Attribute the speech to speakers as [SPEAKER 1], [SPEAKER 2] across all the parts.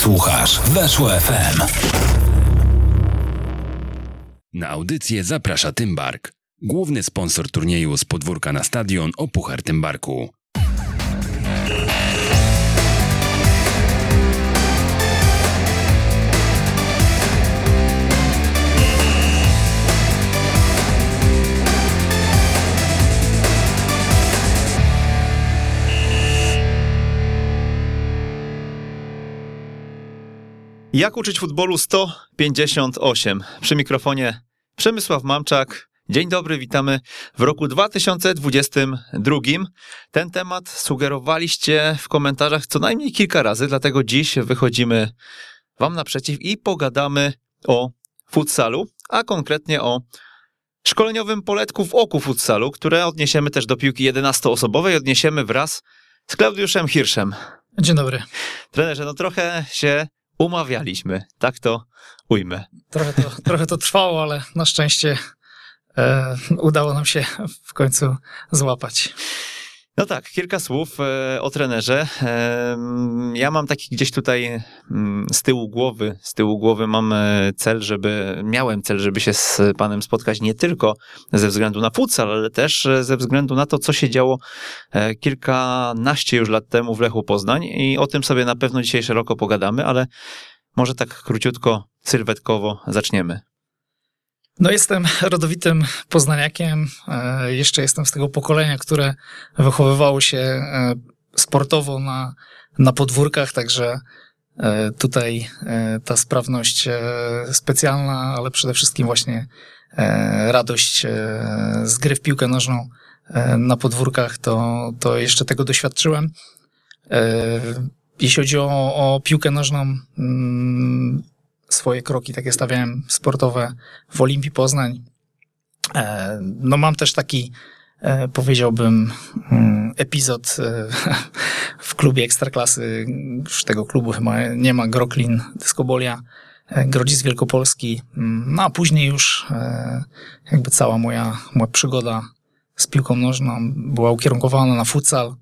[SPEAKER 1] Słuchasz Weszło FM.
[SPEAKER 2] Na audycję zaprasza Tymbark, główny sponsor turnieju z podwórka na stadion o Puchar Tymbarku.
[SPEAKER 3] Jak uczyć futbolu 158? Przy mikrofonie Przemysław Mamczak. Dzień dobry, witamy w roku 2022. Ten temat sugerowaliście w komentarzach co najmniej kilka razy, dlatego dziś wychodzimy Wam naprzeciw i pogadamy o futsalu, a konkretnie o szkoleniowym poletku w oku futsalu, które odniesiemy też do piłki 11-osobowej, odniesiemy wraz z Klaudiuszem Hirszem.
[SPEAKER 4] Dzień dobry.
[SPEAKER 3] Trenerze, no trochę się umawialiśmy, tak to ujmę.
[SPEAKER 4] Trochę to, trochę to trwało, ale na szczęście e, udało nam się w końcu złapać.
[SPEAKER 3] No tak, kilka słów e, o trenerze. Ja mam taki gdzieś tutaj mm, z tyłu głowy, z tyłu głowy mam e, cel, żeby, miałem cel, żeby się z panem spotkać nie tylko ze względu na futsal, ale też e, ze względu na to, co się działo kilkanaście już lat temu w Lechu Poznań i o tym sobie na pewno dzisiaj szeroko pogadamy, ale może tak króciutko, sylwetkowo zaczniemy.
[SPEAKER 4] No jestem rodowitym poznaniakiem. E, jeszcze jestem z tego pokolenia, które wychowywało się e, sportowo na, na podwórkach, także e, tutaj ta sprawność specjalna, ale przede wszystkim właśnie radość z gry w piłkę nożną na podwórkach, to, to jeszcze tego doświadczyłem. Jeśli chodzi o, o piłkę nożną, mm, swoje kroki takie stawiałem sportowe w Olimpii Poznań. E, no mam też taki, e, powiedziałbym, mm, epizod e, w klubie Ekstraklasy. Już tego klubu chyba nie ma. Groklin, Dyskobolia, Grodzic Wielkopolski. Mm, no a później już jakby cała moja, moja przygoda z piłką nożną była ukierunkowana na futsal.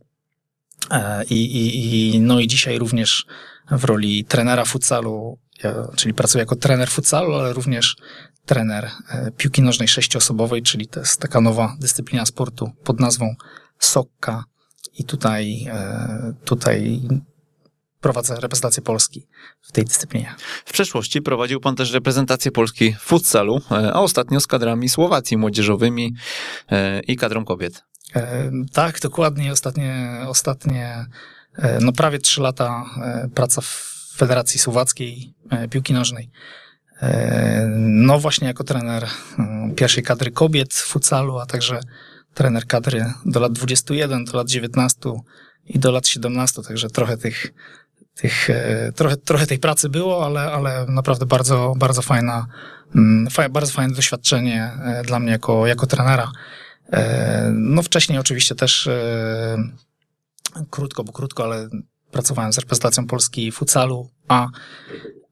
[SPEAKER 4] I, i, i, no i dzisiaj również w roli trenera futsalu czyli pracuję jako trener futsalu, ale również trener e, piłki nożnej sześciosobowej, czyli to jest taka nowa dyscyplina sportu pod nazwą Sokka i tutaj, e, tutaj prowadzę reprezentację Polski w tej dyscyplinie.
[SPEAKER 3] W przeszłości prowadził pan też reprezentację Polski w futsalu, e, a ostatnio z kadrami Słowacji młodzieżowymi i kadrą kobiet.
[SPEAKER 4] Tak, dokładnie. Ostatnie, ostatnie no prawie trzy lata praca w Federacji Słowackiej e, Piłki Nożnej. E, no właśnie jako trener e, pierwszej kadry kobiet w futsalu, a także trener kadry do lat 21, do lat 19 i do lat 17, także trochę tych, tych trochę, trochę tej pracy było, ale, ale naprawdę bardzo, bardzo fajna, mm, bardzo fajne doświadczenie dla mnie jako, jako trenera. No wcześniej oczywiście też krótko, bo krótko, ale Pracowałem z reprezentacją Polski futsalu, a,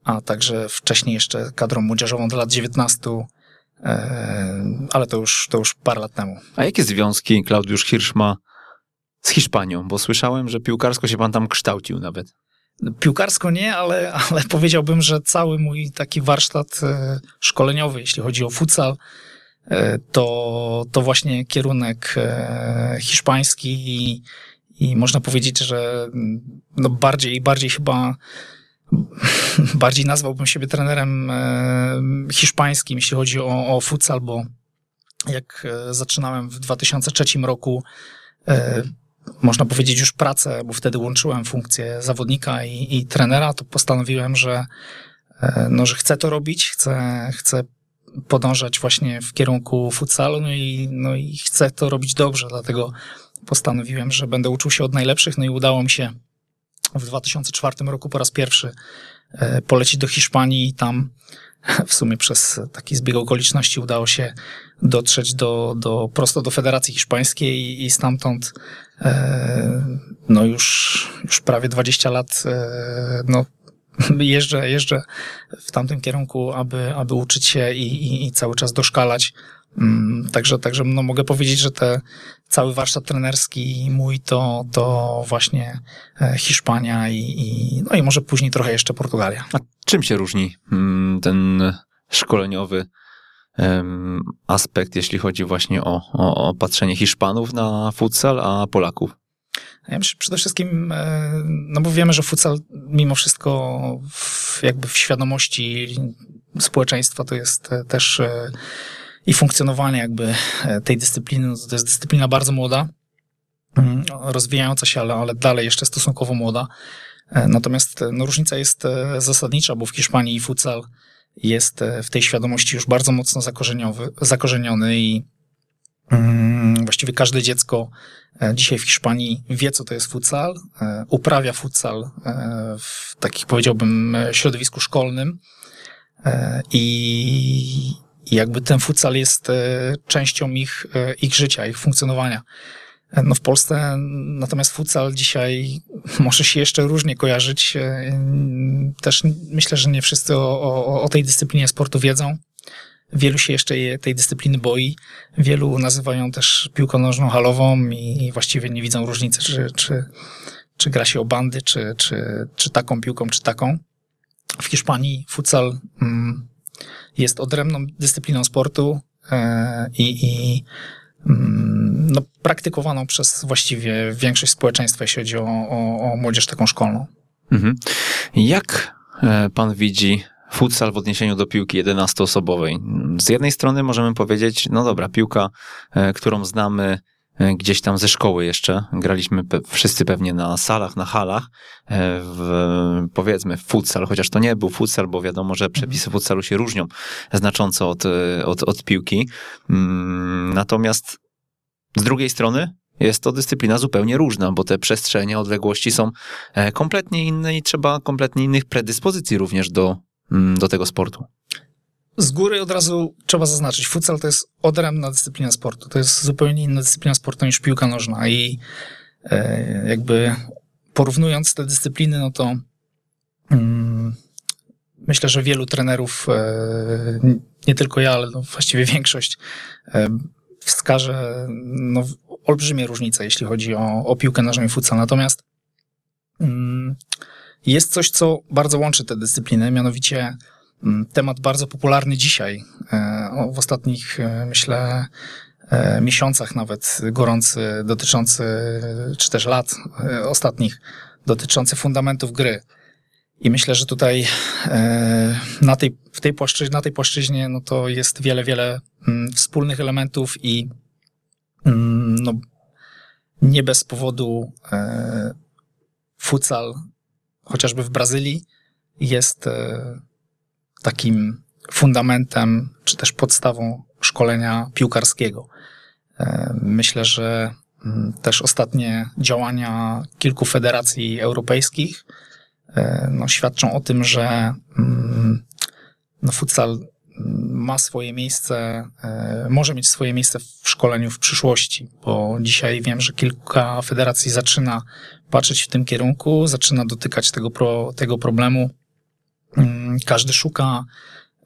[SPEAKER 4] a także wcześniej jeszcze kadrą młodzieżową do lat 19, e, ale to już, to już parę lat temu.
[SPEAKER 3] A jakie związki Klaudiusz Hirsch ma z Hiszpanią? Bo słyszałem, że piłkarsko się pan tam kształcił nawet.
[SPEAKER 4] Piłkarsko nie, ale, ale powiedziałbym, że cały mój taki warsztat e, szkoleniowy, jeśli chodzi o futsal, e, to, to właśnie kierunek hiszpański i, i można powiedzieć, że mm, no bardziej i bardziej chyba bardziej nazwałbym siebie trenerem e, hiszpańskim, jeśli chodzi o, o futsal, bo jak e, zaczynałem w 2003 roku, e, można powiedzieć już pracę, bo wtedy łączyłem funkcję zawodnika i, i trenera, to postanowiłem, że, no, że chcę to robić, chcę, chcę podążać właśnie w kierunku futsalu, no i, no i chcę to robić dobrze, dlatego postanowiłem, że będę uczył się od najlepszych, no i udało mi się w 2004 roku po raz pierwszy e, polecić do Hiszpanii i tam w sumie przez taki zbieg okoliczności udało się dotrzeć do, do, prosto do Federacji Hiszpańskiej i stamtąd e, no już, już prawie 20 lat e, no, jeżdżę, jeżdżę w tamtym kierunku, aby, aby uczyć się i, i, i cały czas doszkalać także, także no mogę powiedzieć, że te, cały warsztat trenerski mój to, to właśnie e, Hiszpania i, i no i może później trochę jeszcze Portugalia.
[SPEAKER 3] A czym się różni mm, ten szkoleniowy aspekt, jeśli chodzi właśnie o, o, o patrzenie Hiszpanów na futsal, a Polaków?
[SPEAKER 4] Ja myślę przede wszystkim, e, no bo wiemy, że futsal mimo wszystko w, jakby w świadomości społeczeństwa to jest e, też i funkcjonowanie jakby tej dyscypliny, no to jest dyscyplina bardzo młoda, mm, rozwijająca się, ale, ale dalej jeszcze stosunkowo młoda. Natomiast no, różnica jest zasadnicza, bo w Hiszpanii futsal jest w tej świadomości już bardzo mocno zakorzeniony i mm, właściwie każde dziecko E, dzisiaj w Hiszpanii wie, co to jest futsal, e, uprawia futsal e, w takich, powiedziałbym, środowisku szkolnym i jakby ten futsal jest częścią ich, ich życia, ich funkcjonowania. No w Polsce natomiast futsal dzisiaj może się jeszcze różnie kojarzyć. Też myślę, że nie wszyscy o, o, o tej dyscyplinie sportu wiedzą. Wielu się jeszcze tej dyscypliny boi. Wielu nazywają też piłką nożną halową i właściwie nie widzą różnicy, czy, czy, czy gra się o bandy, czy, czy, czy taką piłką, czy taką. W Hiszpanii futsal mm, jest odrębną dyscypliną sportu e, i, i mm, no, praktykowaną przez właściwie większość społeczeństwa, jeśli chodzi o, o, o młodzież taką szkolną.
[SPEAKER 3] Mhm. Jak e, pan widzi futsal w odniesieniu do piłki 11-osobowej. Z jednej strony możemy powiedzieć, no dobra, piłka, e, którą znamy gdzieś tam ze szkoły jeszcze, graliśmy pe wszyscy pewnie na salach, na halach, e, w, powiedzmy futsal, chociaż to nie był futsal, bo wiadomo, że przepisy futsalu się różnią znacząco od, od, od piłki. Mm, natomiast z drugiej strony jest to dyscyplina zupełnie różna, bo te przestrzenie, odległości są kompletnie inne i trzeba kompletnie innych predyspozycji również do Mm, do tego sportu?
[SPEAKER 4] Z góry od razu trzeba zaznaczyć, futsal to jest odrębna dyscyplina sportu. To jest zupełnie inna dyscyplina sportu niż piłka nożna i e, jakby porównując te dyscypliny, no to mm, myślę, że wielu trenerów, e, nie tylko ja, ale no właściwie większość, e, wskaże no, olbrzymie różnice, jeśli chodzi o, o piłkę nożną i futsal. Natomiast mm, jest coś, co bardzo łączy te dyscypliny, mianowicie temat bardzo popularny dzisiaj, e, w ostatnich, e, myślę, e, miesiącach nawet gorący, dotyczący, czy też lat ostatnich, dotyczący fundamentów gry. I myślę, że tutaj na tej, w tej płaszczyźnie, na tej płaszczyźnie no to jest wiele, wiele mm, wspólnych elementów i mm, no, nie bez powodu futsal chociażby w Brazylii, jest takim fundamentem, czy też podstawą szkolenia piłkarskiego. E, myślę, że mm, też ostatnie działania kilku federacji europejskich e, no, świadczą o tym, że mm, no, futsal ma swoje miejsce, może mieć swoje miejsce w szkoleniu w przyszłości, bo dzisiaj wiem, że kilka federacji zaczyna patrzeć w tym kierunku, zaczyna dotykać tego, pro, tego problemu. Mm, każdy szuka,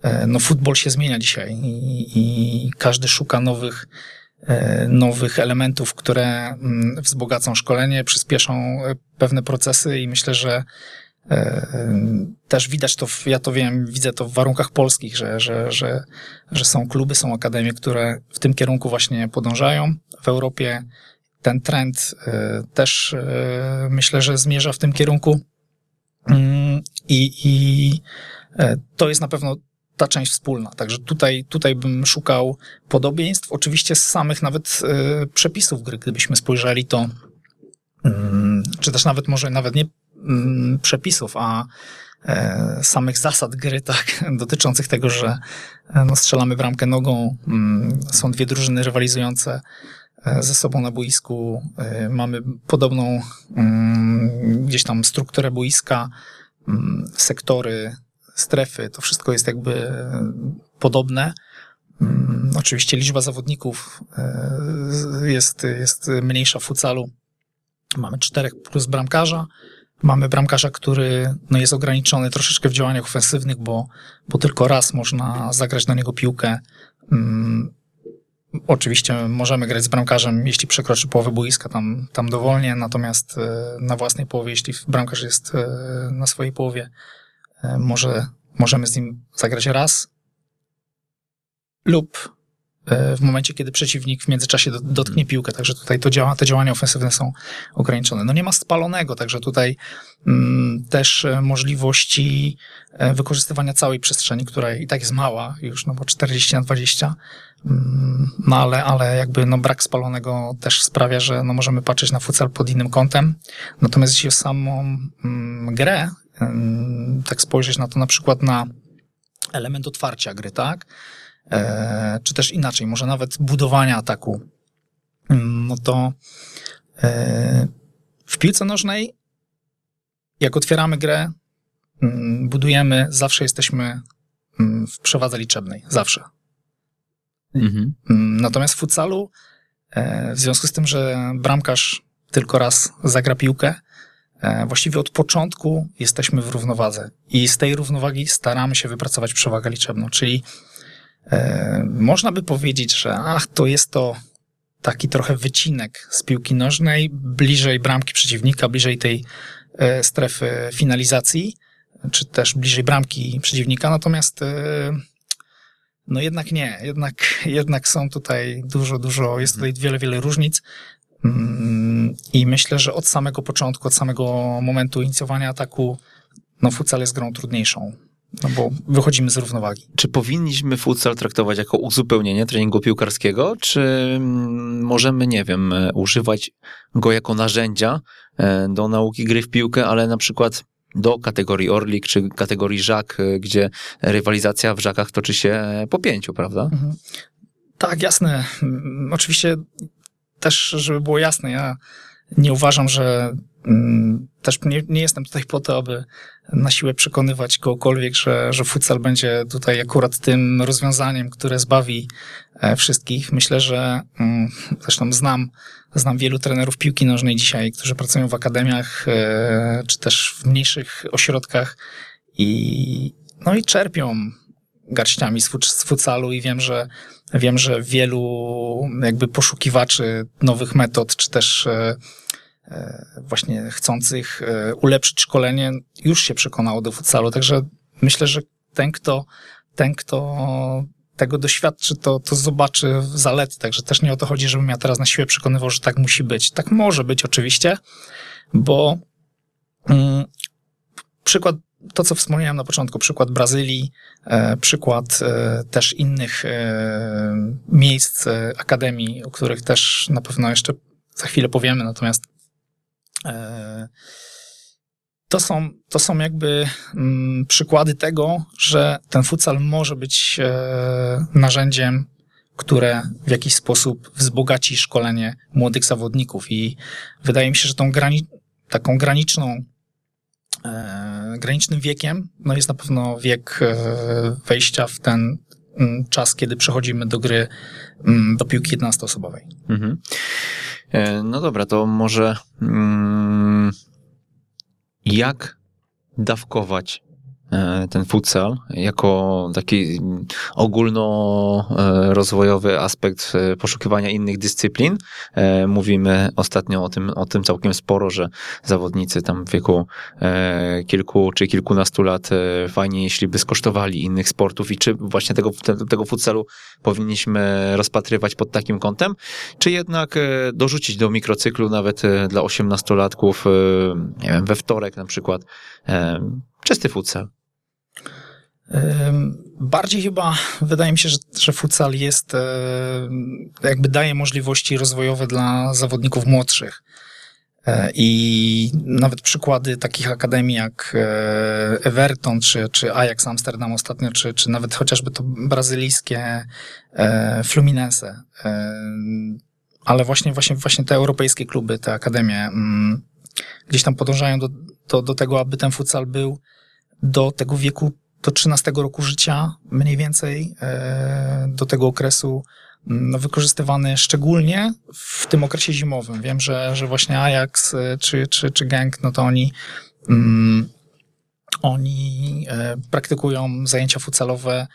[SPEAKER 4] e, no futbol się zmienia dzisiaj i, i każdy szuka nowych, e, nowych elementów, które mm, wzbogacą szkolenie, przyspieszą e, pewne procesy i myślę, że też widać to, ja to wiem, widzę to w warunkach polskich, że, że, że, że są kluby, są akademie, które w tym kierunku właśnie podążają. W Europie ten trend też myślę, że zmierza w tym kierunku. Mm, I, i e, to jest na pewno ta część wspólna. Także tutaj, tutaj bym szukał podobieństw. Oczywiście z samych nawet przepisów gry, gdybyśmy spojrzeli, to mm, czy też nawet może nawet nie mm, przepisów, a samych zasad gry, tak, dotyczących tego, że no, strzelamy bramkę nogą, są dwie drużyny rywalizujące E, ze sobą na boisku. E, mamy podobną mm, gdzieś tam strukturę boiska, mm, sektory, strefy. To wszystko jest jakby podobne. Mm, oczywiście liczba zawodników e, jest, jest mniejsza w futsalu. Mamy czterech plus bramkarza. Mamy bramkarza, który no, jest ograniczony troszeczkę w działaniach ofensywnych, bo, bo tylko raz można zagrać na niego piłkę oczywiście możemy grać z bramkarzem, jeśli przekroczy połowę boiska, tam, tam dowolnie, natomiast e, na własnej połowie, jeśli bramkarz jest e, na swojej połowie, e, może, możemy z nim zagrać raz lub w momencie, kiedy przeciwnik w międzyczasie do- dotknie piłkę, także tutaj to działa, te działania ofensywne są ograniczone. No nie ma spalonego, także tutaj mm, też możliwości wykorzystywania całej przestrzeni, która i tak jest mała już, no bo 40 na 20, mm, no ale, ale jakby no brak spalonego też sprawia, że no możemy patrzeć na futsal pod innym kątem. Natomiast jeśli o samą mm, grę, ym, tak spojrzeć na to na przykład na element otwarcia gry, tak? E, czy też inaczej, może nawet budowania ataku, no to e, w piłce nożnej, jak otwieramy grę, budujemy, zawsze jesteśmy w przewadze liczebnej, zawsze.
[SPEAKER 3] Mhm.
[SPEAKER 4] Natomiast w futsalu, e, w związku z tym, że bramkarz tylko raz zagra piłkę, e, właściwie od początku jesteśmy w równowadze i z tej równowagi staramy się wypracować przewagę liczebną, czyli e, można by powiedzieć, że ach, to jest to taki trochę wycinek z piłki nożnej, bliżej bramki przeciwnika, bliżej tej strefy finalizacji, czy też bliżej bramki przeciwnika, natomiast no jednak nie, jednak, jednak są tutaj dużo, dużo, jest tutaj wiele, wiele różnic. Mm, I myślę, że od samego początku, od samego momentu inicjowania ataku, no futsal jest grą trudniejszą, no bo wychodzimy z równowagi.
[SPEAKER 3] Czy powinniśmy futsal traktować jako uzupełnienie treningu piłkarskiego, czy mm, możemy, nie wiem, używać go jako narzędzia e, do nauki gry w piłkę, ale na przykład do kategorii Orlik czy kategorii Żak, e, gdzie rywalizacja w Żakach toczy się e, po pięciu, prawda?
[SPEAKER 4] Mhm. Tak, jasne. Oczywiście też, żeby było jasne, ja nie uważam, że też nie, nie jestem tutaj po to, aby na siłę przekonywać kogokolwiek, że, że futsal będzie tutaj akurat tym rozwiązaniem, które zbawi e, wszystkich. Myślę, że mm, zresztą znam, znam wielu trenerów piłki nożnej dzisiaj, którzy pracują w akademiach, e, czy też w mniejszych ośrodkach i, no i czerpią garściami z, fut- z futsalu i wiem, że wiem, że wielu jakby poszukiwaczy nowych metod, czy też e, właśnie chcących e, ulepszyć szkolenie, już się przekonało do futsalu. Także myślę, że ten, kto, ten, kto tego doświadczy, to, to zobaczy zalety. Także też nie o to chodzi, żebym ja teraz na siłę przekonywał, że tak musi być. Tak może być oczywiście, bo mm, przykład, to co wspomniałem na początku, przykład Brazylii, e, przykład e, też innych e, miejsc, e, akademii, o których też na pewno jeszcze za chwilę powiemy, natomiast e, to są, to są jakby mm, przykłady tego, że ten futsal może być e, narzędziem, które w jakiś sposób wzbogaci szkolenie młodych zawodników. I wydaje mi się, że tą grani taką graniczną e, granicznym wiekiem no jest na pewno wiek e, wejścia w ten czas, kiedy przechodzimy do gry mm, do piłki 11-osobowej.
[SPEAKER 3] Mhm. E, No dobra, to może mm, jak dawkować ten futsal jako taki ogólnorozwojowy aspekt e, poszukiwania innych dyscyplin. E, Mówimy ostatnio o tym, o tym całkiem sporo, że zawodnicy tam w wieku e, kilku czy kilkunastu lat e, fajnie, jeśli by skosztowali innych sportów i czy właśnie tego, te- tego futsalu powinniśmy rozpatrywać pod takim kątem, czy jednak e, dorzucić do mikrocyklu nawet e, dla osiemnastolatków, e, nie wiem, we wtorek na przykład, e, czysty futsal.
[SPEAKER 4] Bardziej chyba wydaje mi się, że, że futsal jest, e, jakby daje możliwości rozwojowe dla zawodników młodszych. E, I nawet przykłady takich akademii jak e, Everton, czy, czy Ajax Amsterdam ostatnio, czy, czy nawet chociażby to brazylijskie Fluminense. Ale właśnie, właśnie, właśnie te europejskie kluby, te akademie, mm, gdzieś tam podążają do, do, do tego, aby ten futsal był do tego wieku, do 13 roku życia, mniej więcej, e, do tego okresu mm, no, wykorzystywany szczególnie w tym okresie zimowym. Wiem, że, że właśnie Ajax e, czy, czy, czy Genk, no to oni, mm, oni e, praktykują zajęcia futsalowe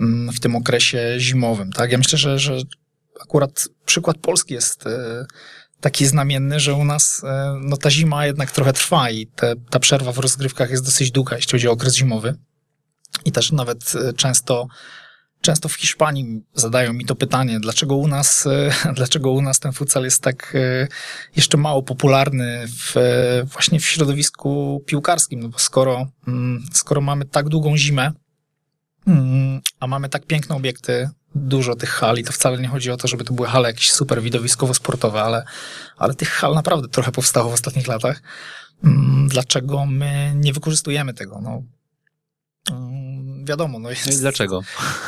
[SPEAKER 4] mm, w tym okresie zimowym. Tak? Ja myślę, że, że akurat przykład Polski jest taki znamienny, że u nas no, ta zima jednak trochę trwa i te, ta przerwa w rozgrywkach jest dosyć długa, jeśli chodzi o okres zimowy. I też nawet e, często, często w Hiszpanii zadają mi to pytanie, dlaczego u nas, e, dlaczego u nas ten futsal jest tak e, jeszcze mało popularny w, właśnie w środowisku piłkarskim, no bo skoro, mm, skoro mamy tak długą zimę, mm, a mamy tak piękne obiekty, dużo tych hal i to wcale nie chodzi o to, żeby to były hale jakieś super widowiskowo-sportowe, ale, ale tych hal naprawdę trochę powstało w ostatnich latach. Mm, Dlaczego my nie wykorzystujemy tego? No, wiadomo, no jest,
[SPEAKER 3] No i dlaczego?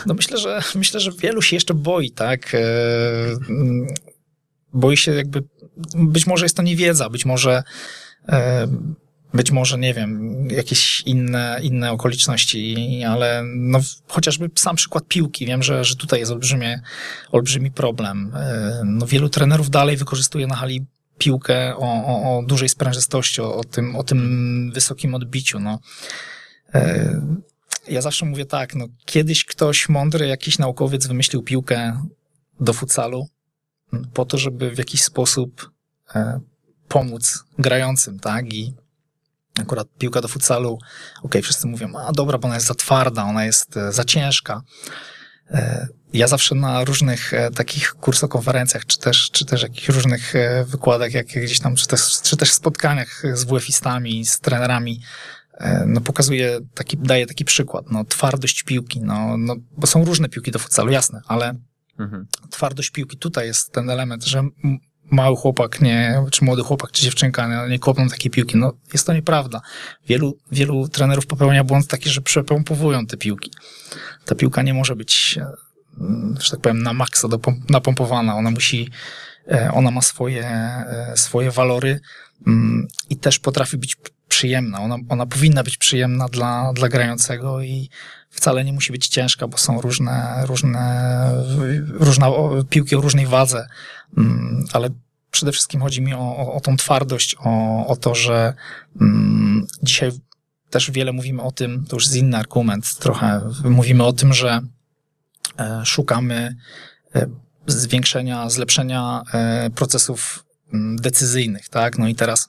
[SPEAKER 4] no myślę, że myślę, że wielu się jeszcze boi, tak? E, mm, Boi się jakby, być może jest to niewiedza, być może, e, być może, nie wiem, jakieś inne, inne okoliczności, ale no, chociażby sam przykład piłki. Wiem, że, że tutaj jest olbrzymie, olbrzymi problem. E, No, wielu trenerów dalej wykorzystuje na hali piłkę o, o, o dużej sprężystości, o, o, tym, o tym wysokim odbiciu. No. Ja zawsze mówię tak, no kiedyś ktoś mądry, jakiś naukowiec wymyślił piłkę do futsalu po to, żeby w jakiś sposób e, pomóc grającym, tak? I akurat piłka do futsalu, okej, wszyscy mówią, a dobra, bo ona jest za twarda, ona jest e, za ciężka. E, ja zawsze na różnych e, takich kursokonferencjach, czy też, czy też jakichś różnych wykładach, jak gdzieś tam, czy też, czy też spotkaniach z WF-istami, z trenerami, no pokazuję taki, daję taki przykład, no twardość piłki, no, no bo są różne piłki do futsalu, jasne, ale
[SPEAKER 3] Mhm.
[SPEAKER 4] twardość piłki, tutaj jest ten element, że mały chłopak, nie, czy młody chłopak, czy dziewczynka nie, nie kopną takiej piłki. No, jest to nieprawda. Wielu, wielu trenerów popełnia błąd taki, że przepompowują te piłki. Ta piłka nie może być, e, że tak powiem, na maksa dopom- napompowana. Ona musi, e, ona ma swoje, e, swoje walory mm, i też potrafi być przyjemna. Ona, ona powinna być przyjemna dla, dla grającego i wcale nie musi być ciężka, bo są różne, różne, o- piłki o różnej wadze, Mm, ale przede wszystkim chodzi mi o, o, o tą twardość, o, o to, że mm, dzisiaj też wiele mówimy o tym, to już jest inny argument, trochę mówimy o tym, że e, szukamy e, zwiększenia, zlepszenia e, procesów mm, decyzyjnych, tak? No i teraz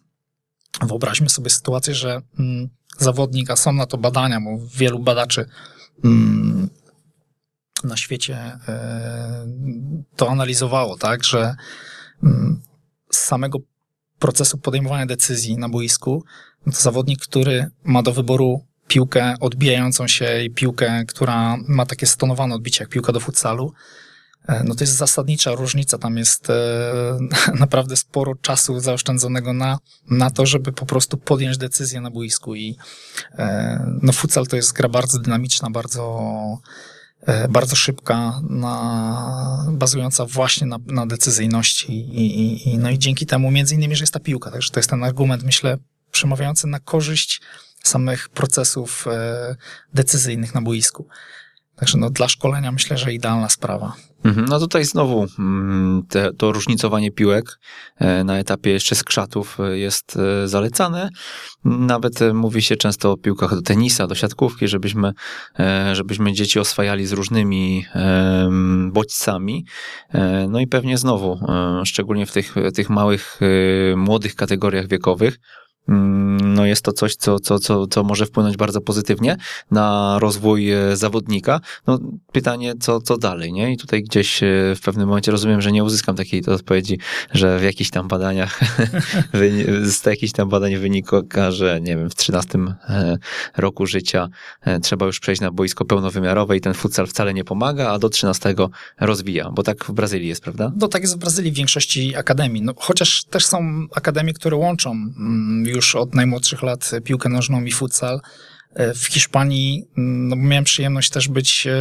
[SPEAKER 4] wyobraźmy sobie sytuację, że mm, zawodnik, a są na to badania, bo wielu badaczy mm, na świecie e, to analizowało, tak, że mm, z samego procesu podejmowania decyzji na boisku, no to zawodnik, który ma do wyboru piłkę odbijającą się i piłkę, która ma takie stonowane odbicie jak piłka do futsalu, no to jest zasadnicza różnica. Tam jest e, naprawdę sporo czasu zaoszczędzonego na, na to, żeby po prostu podjąć decyzję na boisku. I e, no, futsal to jest gra bardzo dynamiczna, bardzo, e, bardzo szybka, na, bazująca właśnie na, na decyzyjności. I, i, i, no i dzięki temu, między innymi, że jest ta piłka. Także to jest ten argument, myślę, przemawiający na korzyść samych procesów e, decyzyjnych na boisku. Także no, dla szkolenia myślę, że idealna sprawa.
[SPEAKER 3] Mhm. No tutaj znowu mm, te, to różnicowanie piłek e, na etapie jeszcze skrzatów e, jest e, zalecane. Nawet mówi się często o piłkach do tenisa, do siatkówki, żebyśmy, żebyśmy dzieci oswajali z różnymi bodźcami. No i pewnie znowu, szczególnie w tych, tych małych, młodych kategoriach wiekowych, no jest to coś, co, co, co, co może wpłynąć bardzo pozytywnie na rozwój e, zawodnika. No pytanie, co, co dalej, nie? I tutaj gdzieś e, w pewnym momencie rozumiem, że nie uzyskam takiej odpowiedzi, że w jakichś tam badaniach, z jakichś tam badań wynika, że nie wiem, w 13 e, roku życia trzeba już przejść na boisko pełnowymiarowe i ten futsal wcale nie pomaga, a do 13 rozwija, bo tak w Brazylii jest, prawda?
[SPEAKER 4] No tak jest w Brazylii w większości akademii. No, chociaż też są akademie, które łączą mm, już od najmłodszych lat piłkę nożną i futsal. E, W Hiszpanii mm, no, miałem przyjemność też być e,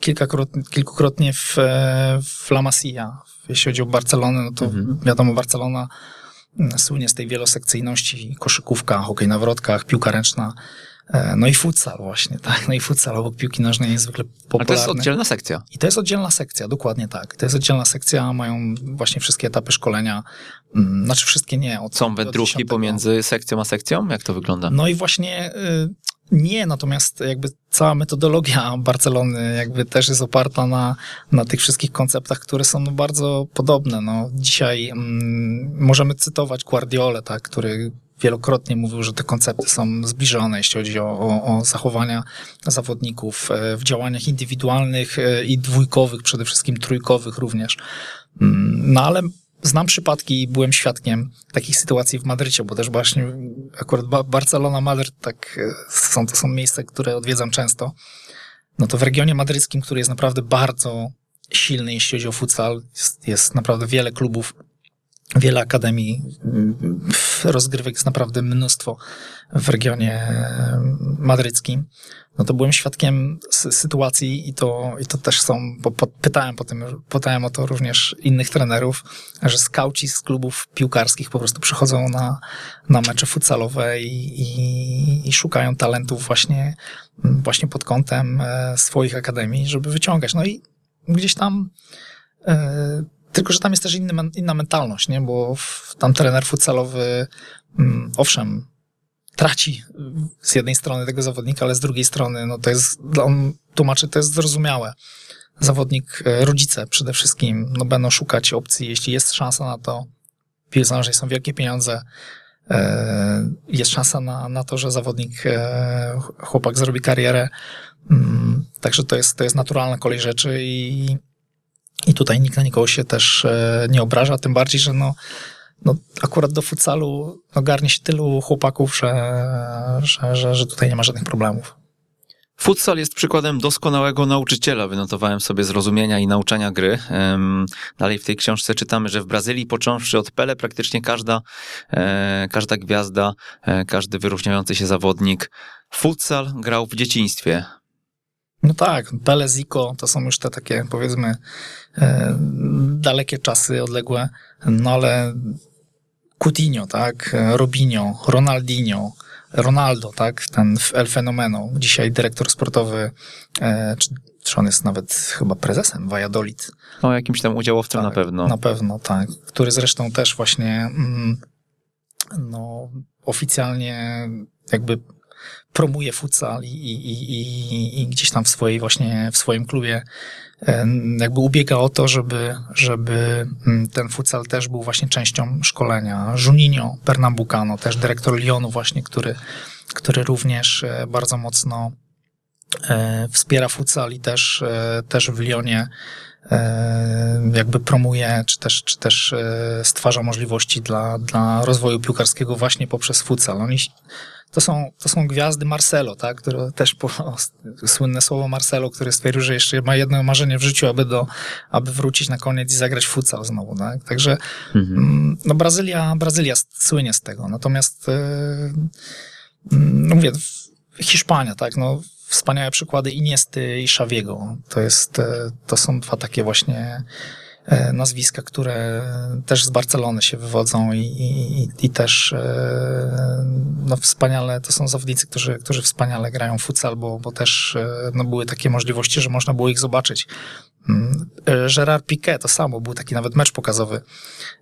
[SPEAKER 4] kilkakrotnie, kilkukrotnie w, e, w La Masia. Jeśli chodzi o Barcelonę, no to
[SPEAKER 3] Mhm.
[SPEAKER 4] wiadomo, Barcelona mm, słynie z tej wielosekcyjności, koszykówka, hokej na wrotkach, piłka ręczna, no i futsal właśnie, tak, no i futsal obok piłki nożnej jest zwykle
[SPEAKER 3] Ale
[SPEAKER 4] popularny.
[SPEAKER 3] to jest oddzielna sekcja.
[SPEAKER 4] I to jest oddzielna sekcja, dokładnie tak. To jest oddzielna sekcja, mają właśnie wszystkie etapy szkolenia, mm, znaczy wszystkie nie. Od,
[SPEAKER 3] Są wędrówki
[SPEAKER 4] 10.
[SPEAKER 3] pomiędzy sekcją a sekcją? Jak to wygląda?
[SPEAKER 4] No i właśnie y, Nie, natomiast jakby cała metodologia Barcelony jakby też jest oparta na, na tych wszystkich konceptach, które są no bardzo podobne. No, dzisiaj mm, możemy cytować Guardiolę, tak, który wielokrotnie mówił, że te koncepty są zbliżone, jeśli chodzi o, o, o zachowania zawodników e, w działaniach indywidualnych e, i dwójkowych, przede wszystkim trójkowych również. Mm, No ale znam przypadki i byłem świadkiem takich sytuacji w Madrycie, bo też właśnie akurat Ba- Barcelona, Madryt, tak e, są, to są miejsca, które odwiedzam często. No to w regionie madryckim, który jest naprawdę bardzo silny, jeśli chodzi o futsal, jest, jest naprawdę wiele klubów, wiele akademii, mm, rozgrywek jest naprawdę mnóstwo w regionie e, madryckim. No to byłem świadkiem sy- sytuacji i to, i to też są, bo po, pytałem potem, pytałem o to również innych trenerów, że skauci z klubów piłkarskich po prostu przychodzą na, na mecze futsalowe i, i, i szukają talentów właśnie, właśnie pod kątem e, swoich akademii, żeby wyciągać. No i gdzieś tam e, tylko, że tam jest też inny, inna mentalność, nie? Bo tam trener futsalowy, mm, owszem, traci z jednej strony tego zawodnika, ale z drugiej strony, no to jest, on tłumaczy, to jest zrozumiałe. Zawodnik, e, rodzice przede wszystkim, no będą szukać opcji, jeśli jest szansa na to, w piłce nożnej są wielkie pieniądze, e, jest szansa na, na to, że zawodnik, e, chłopak zrobi karierę, Mm, Także to jest, to jest naturalna kolej rzeczy i, i tutaj nikt na nikogo się też e, nie obraża, tym bardziej, że no, no akurat do futsalu no, garnie się tylu chłopaków, że, że, że, że tutaj nie ma żadnych problemów.
[SPEAKER 3] Futsal jest przykładem doskonałego nauczyciela, wynotowałem sobie zrozumienia i nauczania gry. Dalej w tej książce czytamy, że w Brazylii, począwszy od Pele, praktycznie każda, e, każda gwiazda, e, każdy wyróżniający się zawodnik futsal grał w dzieciństwie.
[SPEAKER 4] No tak, Pele, Zico to są już te takie powiedzmy e, dalekie czasy, odległe, no ale Coutinho, tak, Robinho, Ronaldinho, Ronaldo, tak, ten El Fenomeno, dzisiaj dyrektor sportowy, e, czy, czy on jest nawet chyba prezesem Valladolid.
[SPEAKER 3] O jakimś tam udziałowcem na pewno.
[SPEAKER 4] Na pewno, tak. Który zresztą też właśnie mm, no, oficjalnie jakby promuje futsal i, i, i, i gdzieś tam w swojej właśnie, w swoim klubie jakby ubiega o to, żeby, żeby mm, ten futsal też był właśnie częścią szkolenia. Juninho Pernambucano, też dyrektor Lyonu właśnie, który, który również e, bardzo mocno e, wspiera futsal i też, e, też w Lyonie jakby promuje, czy też, czy też stwarza możliwości dla, dla rozwoju piłkarskiego właśnie poprzez futsal. Oni, to są, to są gwiazdy Marcelo, tak, które też po, słynne słowo Marcelo, który stwierdził, że jeszcze ma jedno marzenie w życiu, aby do, aby wrócić na koniec i zagrać futsal znowu, tak. Także,
[SPEAKER 3] Mhm.
[SPEAKER 4] mm, no Brazylia, Brazylia słynie z tego. Natomiast, mm, no mówię, Hiszpania, tak, no wspaniałe przykłady Iniesty i Szawiego. To jest, e, to są dwa takie właśnie nazwiska, które też z Barcelony się wywodzą i, i, i też e, no wspaniale, to są zawodnicy, którzy, którzy wspaniale grają w futsal, bo, bo też e, no były takie możliwości, że można było ich zobaczyć. Mm, e, Gerard Piqué to samo, był taki nawet mecz pokazowy,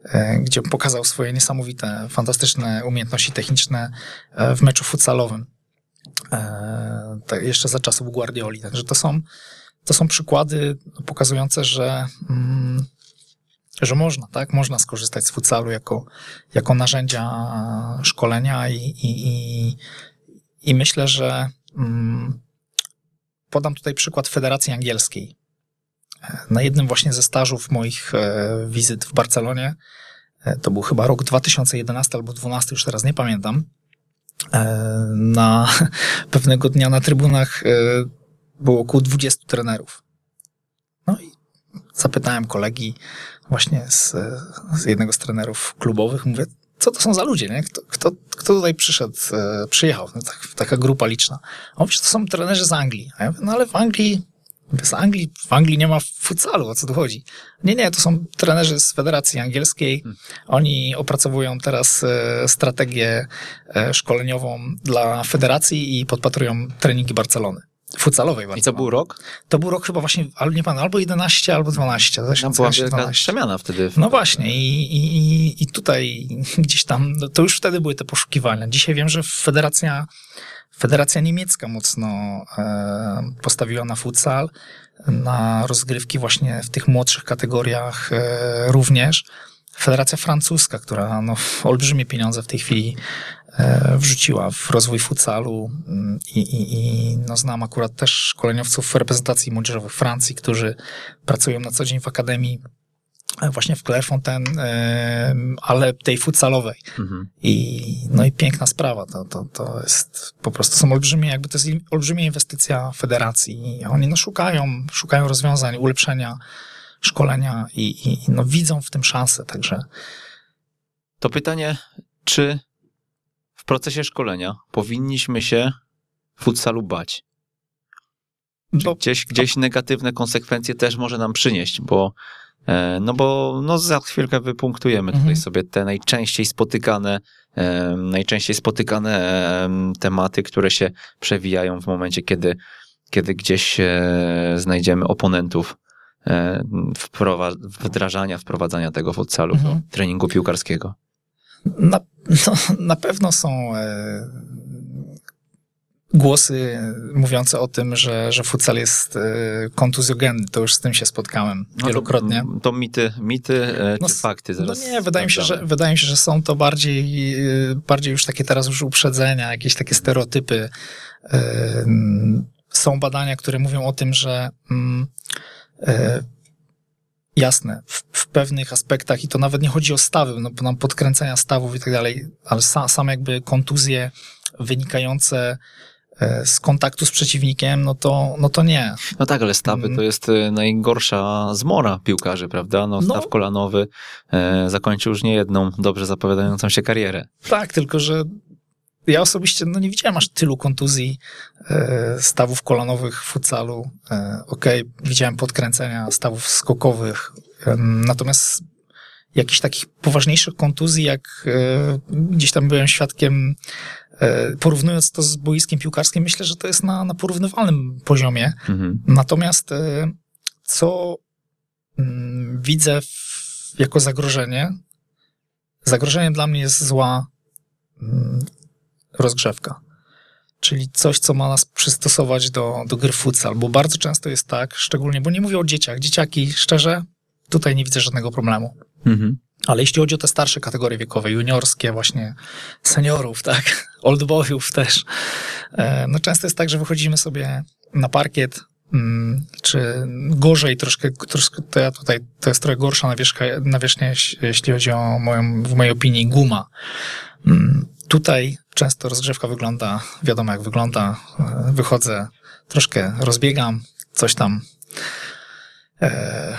[SPEAKER 4] e, gdzie pokazał swoje niesamowite, fantastyczne umiejętności techniczne e, w meczu futsalowym. E, tak, jeszcze za czasów Guardioli. Także to są, to są przykłady pokazujące, że, mm, że można, tak? Można skorzystać z futsalu jako, jako narzędzia szkolenia i, i, i, i myślę, że mm, podam tutaj przykład Federacji Angielskiej. Na jednym właśnie ze stażów moich e, wizyt w Barcelonie, e, to był chyba rok 2011 albo 2012, już teraz nie pamiętam, e, na pewnego dnia na trybunach było około 20 trenerów. No i zapytałem kolegi właśnie z, z jednego z trenerów klubowych, mówię, co to są za ludzie, nie? Kto, kto, kto tutaj przyszedł, e, przyjechał, no, tak, taka grupa liczna. A on mówi, że to są trenerzy z Anglii. A ja mówię, no ale w Anglii, mówię, z Anglii, w Anglii nie ma futsalu, o co tu chodzi? Nie, nie, to są trenerzy z Federacji Angielskiej. Oni opracowują teraz e, strategię e, szkoleniową dla federacji i podpatrują treningi Barcelony. Futsalowej
[SPEAKER 3] I to był rok?
[SPEAKER 4] To był rok chyba właśnie, ale nie pan, albo 11, albo 12.
[SPEAKER 3] Tam była
[SPEAKER 4] 2011,
[SPEAKER 3] wielka
[SPEAKER 4] 12.
[SPEAKER 3] przemiana wtedy.
[SPEAKER 4] No właśnie i, i, i- tutaj gdzieś tam, no to już wtedy były te poszukiwania. Dzisiaj wiem, że Federacja, Federacja Niemiecka mocno e, postawiła na futsal, na rozgrywki właśnie w tych młodszych kategoriach e, również. Federacja Francuska, która no, olbrzymie pieniądze w tej chwili wrzuciła w rozwój futsalu mm, i, i, i no, znam akurat też szkoleniowców reprezentacji młodzieżowych Francji, którzy pracują na co dzień w Akademii właśnie w Clairefontaine, ale tej futsalowej. Mhm. I, no i piękna sprawa. To, to, to jest po prostu są olbrzymie, jakby to jest olbrzymia inwestycja federacji. I oni no szukają, szukają rozwiązań, ulepszenia, szkolenia i, i no widzą w tym szansę, także.
[SPEAKER 3] To pytanie, czy procesie szkolenia powinniśmy się futsalu bać? Bo, gdzieś, gdzieś negatywne konsekwencje też może nam przynieść, bo E, no bo no za chwilkę wypunktujemy tutaj mhm. sobie te najczęściej spotykane, e, najczęściej spotykane e, tematy, które się przewijają w momencie, kiedy, kiedy gdzieś znajdziemy oponentów wdrażania, wprowadzania tego futsalu mhm. do treningu piłkarskiego.
[SPEAKER 4] Na, no, na pewno są głosy mówiące o tym, że, że futsal jest e, kontuzjogenny. To już z tym się spotkałem no wielokrotnie.
[SPEAKER 3] To, to mity, mity e, no, czy fakty
[SPEAKER 4] no zaraz? No nie, wydaje mi, się, że, wydaje mi się, że są to bardziej, e, bardziej już takie teraz już uprzedzenia, jakieś takie stereotypy. Są badania, które mówią o tym, że mm, jasne, w, w, pewnych aspektach, i to nawet nie chodzi o stawy, no, nam podkręcenia stawów i tak dalej, ale sa, same jakby kontuzje wynikające E, z kontaktu z przeciwnikiem, no to, no to nie.
[SPEAKER 3] No tak, ale stawy mm. to jest e, najgorsza zmora piłkarzy, prawda? No, no. staw no. kolanowy e, zakończył już niejedną dobrze zapowiadającą się karierę.
[SPEAKER 4] Tak, tylko że ja osobiście no, nie widziałem aż tylu kontuzji e, stawów kolanowych w futsalu. E, Okej, okay, widziałem podkręcenia stawów skokowych, e, natomiast jakichś takich poważniejszych kontuzji, jak gdzieś tam byłem świadkiem porównując to z boiskiem piłkarskim, myślę, że to jest na, na porównywalnym poziomie. Mhm. Natomiast co mm, widzę w, jako zagrożenie, zagrożeniem dla mnie jest zła mm, rozgrzewka. Czyli coś, co ma nas przystosować do, do gry futsal, bo bardzo często jest tak, szczególnie, bo nie mówię o dzieciach. Dzieciaki, szczerze, tutaj nie widzę żadnego problemu. Mhm. Ale jeśli chodzi o te starsze kategorie wiekowe, juniorskie, właśnie seniorów, tak, oldboyów też, e, no często jest tak, że wychodzimy sobie na parkiet, mm, czy gorzej troszkę, troszkę to ja tutaj, to jest trochę gorsza nawierzchnia, nawierzchnia jeśli chodzi o moją, w mojej opinii, guma. Tutaj często rozgrzewka wygląda, wiadomo jak wygląda, e, wychodzę, troszkę rozbiegam, coś tam e,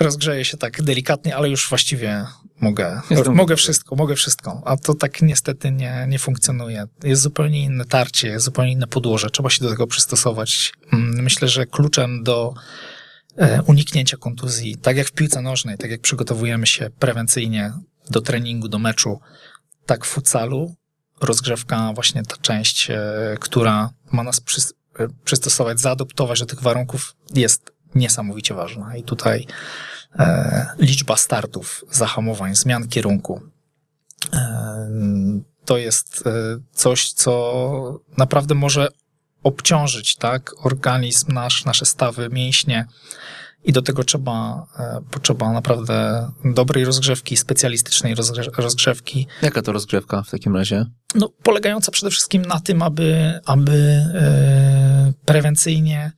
[SPEAKER 4] rozgrzeję się tak delikatnie, ale już właściwie mogę, mogę wszystko, mogę wszystko, a to tak niestety nie, nie funkcjonuje. Jest zupełnie inne tarcie, jest zupełnie inne podłoże, trzeba się do tego przystosować. Mm, myślę, że kluczem do e, uniknięcia kontuzji, tak jak w piłce nożnej, tak jak przygotowujemy się prewencyjnie do treningu, do meczu, tak w futsalu, rozgrzewka, właśnie ta część, e, która ma nas e, przystosować, zaadoptować do tych warunków, jest niesamowicie ważna. I tutaj e, liczba startów, zahamowań, zmian kierunku. E, to jest e, coś, co naprawdę może obciążyć tak, organizm nasz, nasze stawy, mięśnie. I do tego trzeba, e, potrzeba naprawdę dobrej rozgrzewki, specjalistycznej rozgrzewki.
[SPEAKER 3] Jaka to rozgrzewka w takim razie?
[SPEAKER 4] No, polegająca przede wszystkim na tym, aby, aby e, prewencyjnie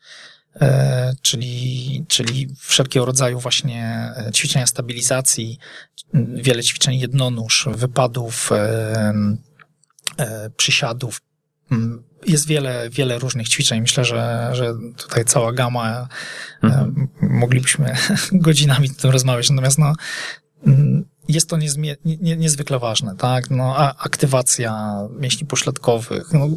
[SPEAKER 4] E, czyli, czyli wszelkiego rodzaju właśnie e, ćwiczenia stabilizacji, wiele ćwiczeń jednonóż, wypadów, e, przysiadów. Jest wiele, wiele różnych ćwiczeń. Myślę, że, że tutaj cała gama, mhm. moglibyśmy godzinami o tym rozmawiać. Natomiast no, jest to niezmie, nie, niezwykle ważne, tak? No, aktywacja mięśni pośladkowych, no,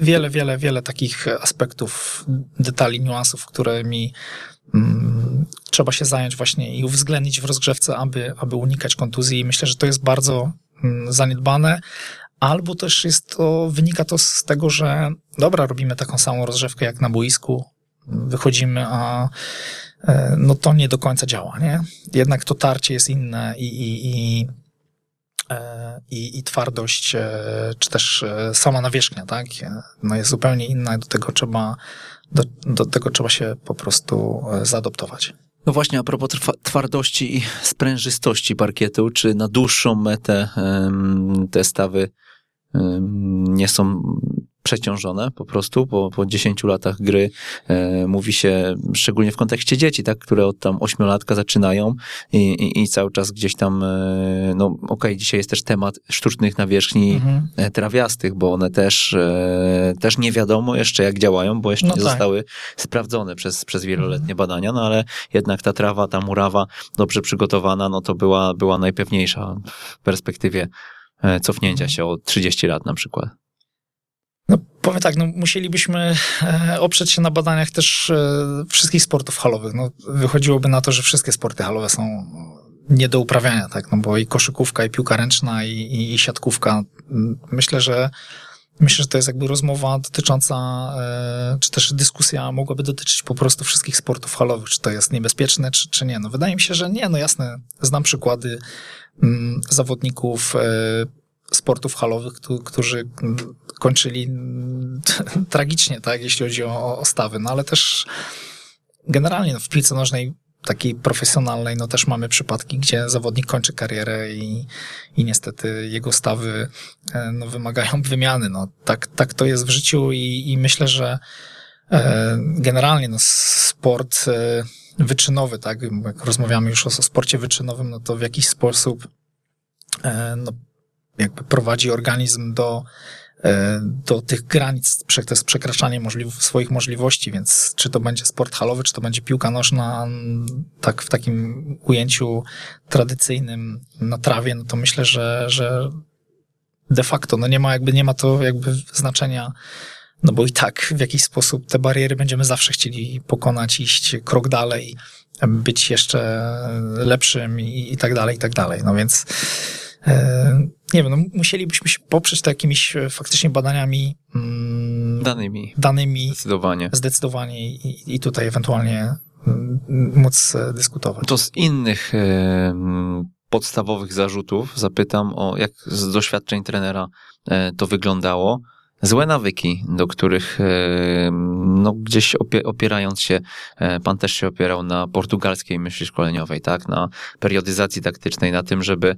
[SPEAKER 4] wiele, wiele, wiele takich aspektów, detali, niuansów, którymi mm, trzeba się zająć właśnie i uwzględnić w rozgrzewce, aby, aby unikać kontuzji. Myślę, że to jest bardzo mm, zaniedbane. Albo też jest to, wynika to z tego, że dobra, robimy taką samą rozgrzewkę jak na boisku, wychodzimy, a e, no to nie do końca działa, nie? Jednak to tarcie jest inne i, i, i e, i, i twardość, e, czy też sama nawierzchnia, tak, no jest zupełnie inna i do tego trzeba, do, do tego trzeba się po prostu zaadoptować.
[SPEAKER 3] No właśnie, a propos twardości i sprężystości parkietu, czy na dłuższą metę te stawy nie są przeciążone po prostu po, po 10 latach gry. E, mówi się, szczególnie w kontekście dzieci, tak, które od tam 8 latka zaczynają i, i, i cały czas gdzieś tam, e, no okej, okay, dzisiaj jest też temat sztucznych nawierzchni
[SPEAKER 4] Mhm.
[SPEAKER 3] e, trawiastych, bo one też, e, też nie wiadomo jeszcze jak działają, bo jeszcze
[SPEAKER 4] No
[SPEAKER 3] nie
[SPEAKER 4] tak.
[SPEAKER 3] zostały sprawdzone przez, przez wieloletnie badania, no ale jednak ta trawa, ta murawa dobrze przygotowana, no to była, była najpewniejsza w perspektywie cofnięcia się o 30 lat na przykład.
[SPEAKER 4] No, powiem tak, no, musielibyśmy e, oprzeć się na badaniach też e, wszystkich sportów halowych. No, wychodziłoby na to, że wszystkie sporty halowe są nie do uprawiania, tak? No bo i koszykówka, i piłka ręczna, i, i, i siatkówka. Myślę, że myślę, że to jest jakby rozmowa dotycząca, e, czy też dyskusja mogłaby dotyczyć po prostu wszystkich sportów halowych, czy to jest niebezpieczne, czy, czy nie. No wydaje mi się, że nie, no jasne, znam przykłady zawodników e, sportów halowych, któ- którzy mm, kończyli mm, tragicznie, tak, jeśli chodzi o, o stawy, no ale też generalnie no, w piłce nożnej takiej profesjonalnej, no też mamy przypadki, gdzie zawodnik kończy karierę i, i niestety jego stawy e, no, wymagają wymiany. No, tak, tak to jest w życiu i, i myślę, że e, generalnie no, sport e, wyczynowy, tak, jak rozmawiamy już o, o sporcie wyczynowym, no to w jakiś sposób e, no, jakby prowadzi organizm do, e, do tych granic, to jest przekraczanie możliw- swoich możliwości, więc czy to będzie sport halowy, czy to będzie piłka nożna, tak w takim ujęciu tradycyjnym na trawie, no to myślę, że, że de facto, no nie ma jakby, nie ma to jakby znaczenia, no bo i tak w jakiś sposób te bariery będziemy zawsze chcieli pokonać, iść krok dalej, być jeszcze lepszym i, i tak dalej, i tak dalej. No więc e, nie wiem, no musielibyśmy się poprzeć to jakimiś e, faktycznie badaniami, mm,
[SPEAKER 3] Danymi,
[SPEAKER 4] danymi
[SPEAKER 3] zdecydowanie.
[SPEAKER 4] zdecydowanie i, i tutaj ewentualnie mm, móc e, dyskutować.
[SPEAKER 3] To z innych em, podstawowych zarzutów zapytam o, jak z doświadczeń trenera e, to wyglądało. Złe nawyki, do których em, no, gdzieś opie, opierając się, e, pan też się opierał na portugalskiej myśli szkoleniowej, tak, na periodyzacji taktycznej, na tym, żeby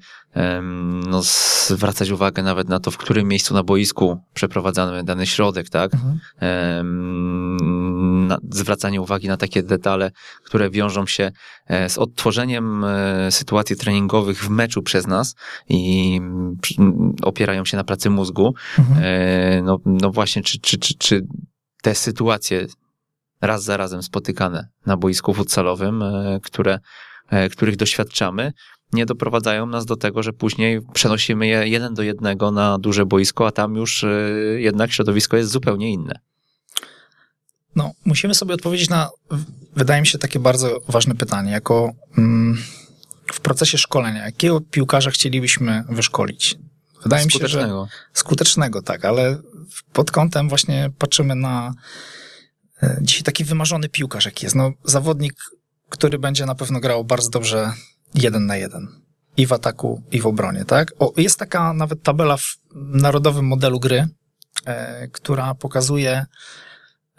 [SPEAKER 3] no, zwracać uwagę nawet na to, w którym miejscu na boisku przeprowadzamy dany środek, tak,
[SPEAKER 4] Mhm.
[SPEAKER 3] Na, zwracanie uwagi na takie detale, które wiążą się e, z odtworzeniem e, sytuacji treningowych w meczu przez nas i mm, przy- m, opierają się na pracy mózgu.
[SPEAKER 4] Mhm.
[SPEAKER 3] E, No, no właśnie, czy, czy, czy, czy te sytuacje raz za razem spotykane na boisku futsalowym, które, których doświadczamy, nie doprowadzają nas do tego, że później przenosimy je jeden do jednego na duże boisko, a tam już jednak środowisko jest zupełnie inne.
[SPEAKER 4] No, musimy sobie odpowiedzieć na, wydaje mi się, takie bardzo ważne pytanie. Jako mm, w procesie szkolenia, jakiego piłkarza chcielibyśmy wyszkolić? Wydaje mi się, że
[SPEAKER 3] Skutecznego.
[SPEAKER 4] skutecznego, tak, ale pod kątem właśnie patrzymy na e, dzisiaj taki wymarzony piłkarz, jaki jest. No, zawodnik, który będzie na pewno grał bardzo dobrze jeden na jeden. I w ataku, i w obronie, tak? O, jest taka nawet tabela w narodowym modelu gry, e, która pokazuje,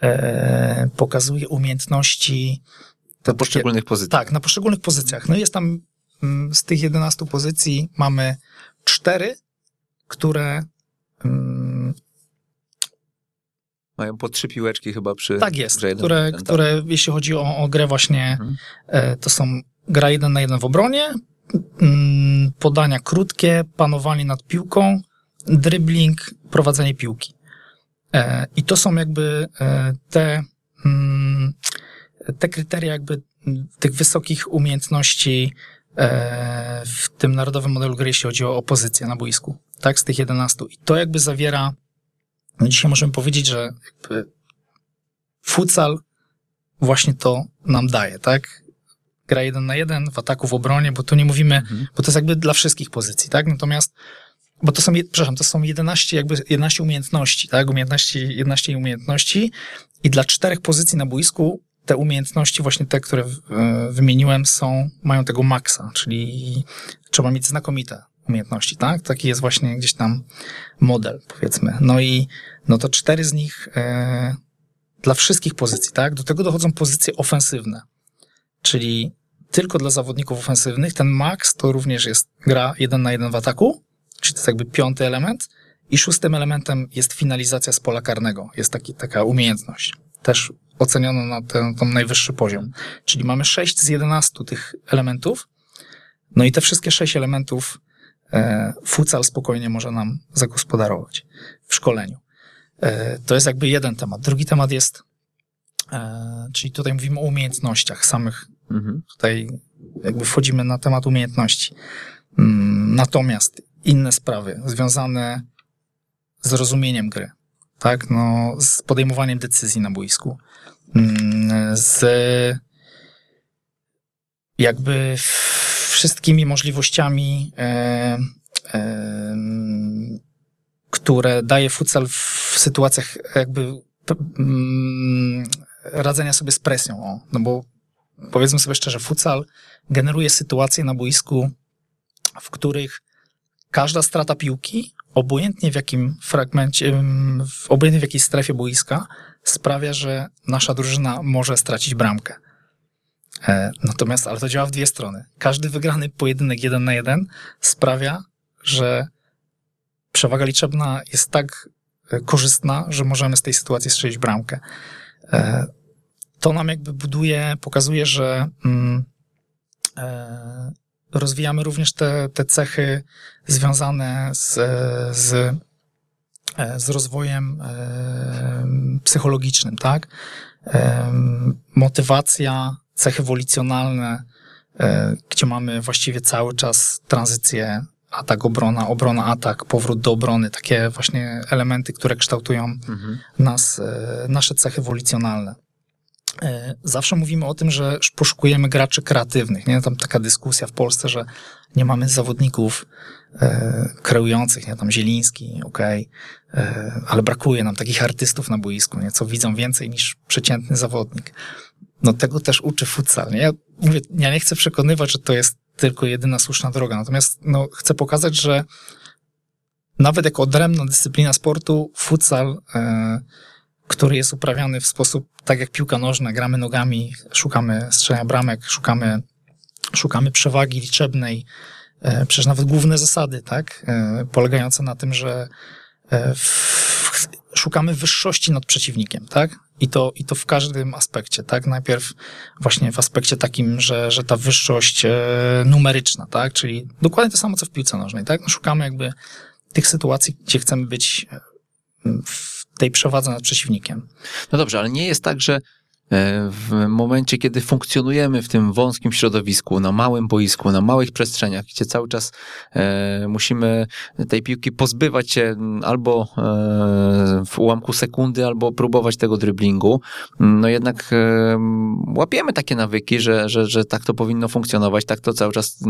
[SPEAKER 4] e, pokazuje umiejętności
[SPEAKER 3] Na poszczególnych pozycjach.
[SPEAKER 4] tak, na poszczególnych pozycjach. No jest tam mm, z tych 11 pozycji mamy cztery, które mm,
[SPEAKER 3] Mają po trzy piłeczki chyba przy
[SPEAKER 4] tak jest,
[SPEAKER 3] jeden
[SPEAKER 4] które,
[SPEAKER 3] jeden, tak.
[SPEAKER 4] które jeśli chodzi o, o grę właśnie,
[SPEAKER 3] Mhm.
[SPEAKER 4] e, to są gra jeden na jeden w obronie, mm, podania krótkie, panowanie nad piłką, dribbling, prowadzenie piłki. E, I to są jakby e, te, mm, te kryteria jakby tych wysokich umiejętności e, w tym narodowym modelu gry, jeśli chodzi o opozycję na boisku. Tak, z tych 11. I to jakby zawiera, no dzisiaj możemy powiedzieć, że jakby futsal właśnie to nam daje, tak? Gra jeden na jeden, w ataku, w obronie, bo tu nie mówimy,
[SPEAKER 3] Mhm.
[SPEAKER 4] bo to jest jakby dla wszystkich pozycji, tak? Natomiast, bo to są, przepraszam, to są 11 jakby 11 umiejętności, tak? Umiejętności, 11 umiejętności i dla czterech pozycji na boisku te umiejętności właśnie te, które e, wymieniłem są, mają tego maksa, czyli trzeba mieć znakomite umiejętności, tak? Taki jest właśnie gdzieś tam model, powiedzmy. No i no to cztery z nich e, dla wszystkich pozycji, tak? Do tego dochodzą pozycje ofensywne, czyli tylko dla zawodników ofensywnych. Ten max to również jest gra jeden na jeden w ataku, czyli to jest jakby piąty element. I szóstym elementem jest finalizacja z pola karnego. Jest taki, taka umiejętność. Też oceniono na ten, ten najwyższy poziom. Czyli mamy 6 z 11 tych elementów. No i te wszystkie sześć elementów e, futsal spokojnie może nam zagospodarować w szkoleniu. E, to jest jakby jeden temat. Drugi temat jest, e, czyli tutaj mówimy o umiejętnościach samych.
[SPEAKER 3] Mhm.
[SPEAKER 4] Tutaj jakby wchodzimy na temat umiejętności. Mm, Natomiast inne sprawy związane z rozumieniem gry, tak, no, z podejmowaniem decyzji na boisku, mm, z jakby wszystkimi możliwościami, e, e, które daje futsal w sytuacjach jakby mm, radzenia sobie z presją. O, no bo powiedzmy sobie szczerze, futsal generuje sytuacje na boisku, w których każda strata piłki, obojętnie w jakim fragmencie, obojętnie w jakiej strefie boiska, sprawia, że nasza drużyna może stracić bramkę. E, Natomiast, ale to działa w dwie strony. Każdy wygrany pojedynek jeden na jeden sprawia, że przewaga liczebna jest tak e, korzystna, że możemy z tej sytuacji strzelić bramkę. E, To nam jakby buduje, pokazuje, że mm, rozwijamy również te, te cechy związane z, z, e, z rozwojem e, psychologicznym, tak? Motywacja, cechy wolicjonalne, e, gdzie mamy właściwie cały czas tranzycję atak, obrona, obrona, atak, powrót do obrony, takie właśnie elementy, które kształtują
[SPEAKER 3] Mhm.
[SPEAKER 4] nas, e, nasze cechy wolicjonalne. E, Zawsze mówimy o tym, że poszukujemy graczy kreatywnych. Nie? Tam taka dyskusja w Polsce, że nie mamy zawodników e, kreujących, nie? Tam Zieliński, okej, e, ale brakuje nam takich artystów na boisku, nie? co widzą więcej niż przeciętny zawodnik. No tego też uczy futsal. Nie? Ja, mówię, ja nie chcę przekonywać, że to jest tylko jedyna słuszna droga, natomiast no, chcę pokazać, że nawet jako odrębna dyscyplina sportu, futsal, e, który jest uprawiany w sposób tak jak piłka nożna, gramy nogami, szukamy strzelania bramek, szukamy, szukamy przewagi liczebnej, e, przecież nawet główne zasady, tak, e, polegające na tym, że e, w, szukamy wyższości nad przeciwnikiem, tak? I to, I to w każdym aspekcie, tak? Najpierw właśnie w aspekcie takim, że, że ta wyższość numeryczna, tak? Czyli dokładnie to samo, co w piłce nożnej, tak? No, szukamy jakby tych sytuacji, gdzie chcemy być w tej przewadze nad przeciwnikiem.
[SPEAKER 3] No dobrze, ale nie jest tak, że w momencie, kiedy funkcjonujemy w tym wąskim środowisku, na małym boisku, na małych przestrzeniach, gdzie cały czas e, musimy tej piłki pozbywać się albo e, w ułamku sekundy, albo próbować tego dryblingu, no jednak e, łapiemy takie nawyki, że, że, że tak to powinno funkcjonować, tak to cały czas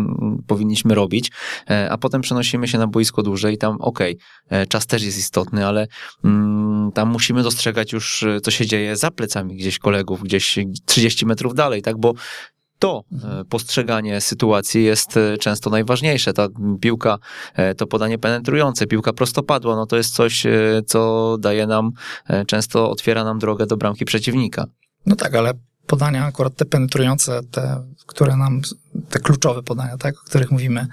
[SPEAKER 3] powinniśmy robić, e, a potem przenosimy się na boisko dłużej i tam okej, e, czas też jest istotny, ale tam musimy dostrzegać już, e, co się dzieje za plecami gdzieś kolegów, gdzieś 30 metrów dalej, tak, bo to e, postrzeganie sytuacji jest e, często najważniejsze. Ta piłka, e, to podanie penetrujące, piłka prostopadła, no to jest coś, co daje nam, często otwiera nam drogę do bramki przeciwnika.
[SPEAKER 4] No tak, ale podania akurat te penetrujące, te, które nam, te kluczowe podania, tak, o których mówimy,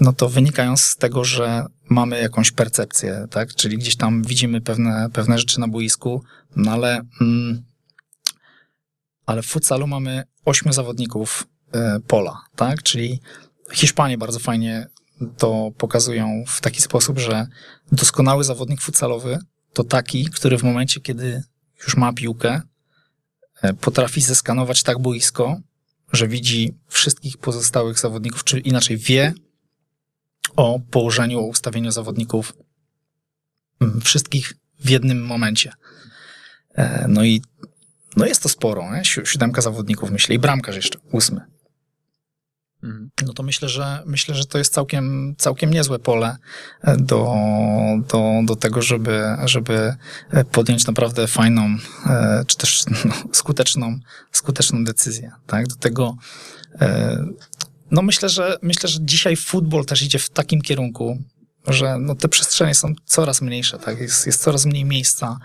[SPEAKER 4] no to wynikają z tego, że mamy jakąś percepcję, tak, czyli gdzieś tam widzimy pewne, pewne rzeczy na boisku, no ale, mm, ale w futsalu mamy ośmiu zawodników e, pola, tak, czyli Hiszpanie bardzo fajnie to pokazują w taki sposób, że doskonały zawodnik futsalowy to taki, który w momencie, kiedy już ma piłkę, e, potrafi zeskanować tak boisko, że widzi wszystkich pozostałych zawodników, czy inaczej wie o położeniu, o ustawieniu zawodników mm, wszystkich w jednym momencie. E, No i no jest to sporo, nie? Si- siódemka zawodników, myślę, i bramkarz jeszcze, ósmy. No to myślę, że myślę, że to jest całkiem, całkiem niezłe pole e, do, do, do tego, żeby, żeby e, podjąć naprawdę fajną, e, czy też no, skuteczną, skuteczną decyzję. Tak? Do tego no myślę, że myślę, że dzisiaj futbol też idzie w takim kierunku, że no te przestrzenie są coraz mniejsze, tak? Jest, jest coraz mniej miejsca.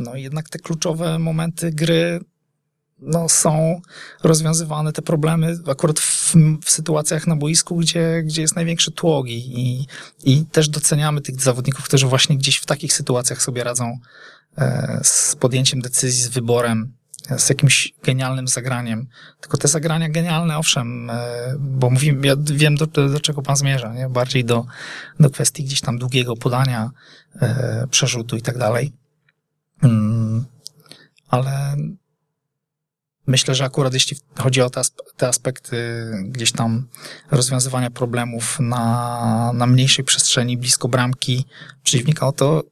[SPEAKER 4] No jednak te kluczowe momenty gry no, są rozwiązywane te problemy akurat w, w, sytuacjach na boisku, gdzie, gdzie jest największy tłok i, i, też doceniamy tych zawodników, którzy właśnie gdzieś w takich sytuacjach sobie radzą e, z podjęciem decyzji, z wyborem, z jakimś genialnym zagraniem. Tylko te zagrania genialne, owszem, e, bo mówimy, ja wiem do, do czego pan zmierza, nie? bardziej do, do kwestii gdzieś tam długiego podania, e, przerzutu i tak dalej. Mm, ale myślę, że akurat jeśli chodzi o te, aspekty gdzieś tam rozwiązywania problemów na, na mniejszej przestrzeni, blisko bramki przeciwnika, to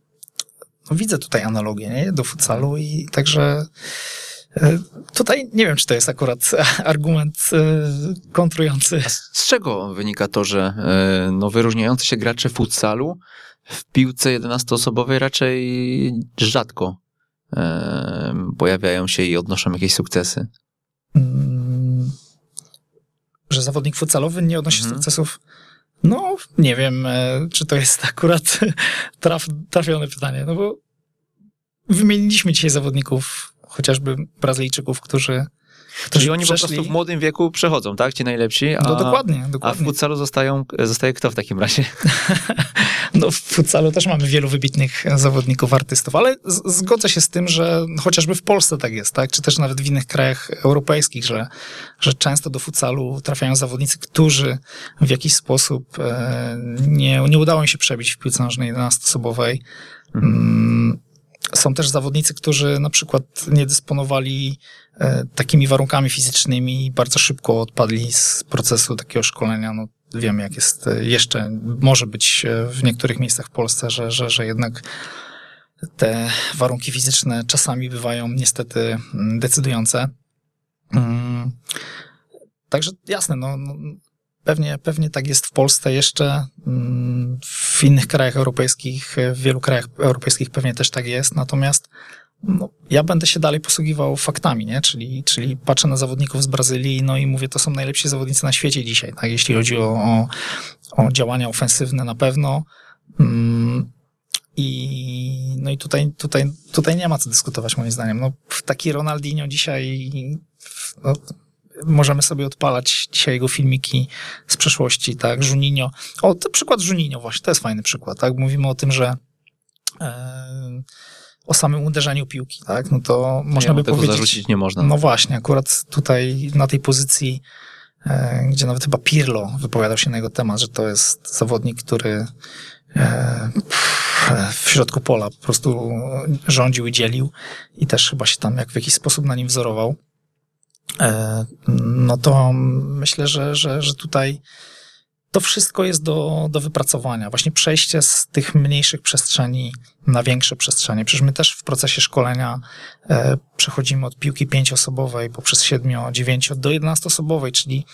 [SPEAKER 4] no widzę tutaj analogię nie? do futsalu i także e, Tutaj nie wiem, czy to jest akurat argument e, kontrujący.
[SPEAKER 3] A z czego wynika to, że e, no, wyróżniający się gracze futsalu w piłce 11-osobowej raczej rzadko pojawiają się i odnoszą jakieś sukcesy. Mm,
[SPEAKER 4] że zawodnik futsalowy nie odnosi mhm. sukcesów. No, nie wiem, e, czy to jest akurat traf, trafione pytanie, no bo wymieniliśmy dzisiaj zawodników, chociażby Brazylijczyków, którzy
[SPEAKER 3] Czyli oni przeszli... po prostu w młodym wieku przechodzą, tak? Ci najlepsi. A,
[SPEAKER 4] no dokładnie, dokładnie.
[SPEAKER 3] A w futsalu zostają, zostaje kto w takim razie?
[SPEAKER 4] no w futsalu też mamy wielu wybitnych zawodników, artystów, ale z- zgodzę się z tym, że chociażby w Polsce tak jest, tak? Czy też nawet w innych krajach europejskich, że, że często do futsalu trafiają zawodnicy, którzy w jakiś sposób e, nie, nie udało im się przebić w piłce nożnej 11-osobowej. Mhm. Mm, są też zawodnicy, którzy na przykład nie dysponowali takimi warunkami fizycznymi bardzo szybko odpadli z procesu takiego szkolenia. No, wiem, jak jest e, jeszcze, może być e, w niektórych miejscach w Polsce, że, że, że jednak te warunki fizyczne czasami bywają niestety mm, decydujące. Mm. Także jasne, no, no Pewnie, pewnie tak jest w Polsce jeszcze, mm, w innych krajach europejskich, w wielu krajach europejskich pewnie też tak jest, natomiast no, ja będę się dalej posługiwał faktami, nie? Czyli, czyli patrzę na zawodników z Brazylii, no i mówię, to są najlepsi zawodnicy na świecie dzisiaj, tak? Jeśli chodzi o, o, o działania ofensywne na pewno. Mm, I, no i tutaj, tutaj, tutaj nie ma co dyskutować moim zdaniem. No, taki Ronaldinho dzisiaj, no, możemy sobie odpalać dzisiaj jego filmiki z przeszłości, tak, Juninho. O, to przykład Juninho właśnie, to jest fajny przykład, tak, mówimy o tym, że e, o samym uderzeniu piłki, tak, no to można by powiedzieć...
[SPEAKER 3] zarzucić nie można.
[SPEAKER 4] No właśnie, akurat tutaj na tej pozycji, e, gdzie nawet chyba Pirlo wypowiadał się na jego temat, że to jest zawodnik, który e, w środku pola po prostu rządził i dzielił i też chyba się tam jak w jakiś sposób na nim wzorował. E, no to myślę, że, że, że tutaj to wszystko jest do, do wypracowania. Właśnie przejście z tych mniejszych przestrzeni na większe przestrzenie. Przecież my też w procesie szkolenia e, przechodzimy od piłki pięcioosobowej poprzez siedmiu, dziewięcio do jedenastoosobowej, czyli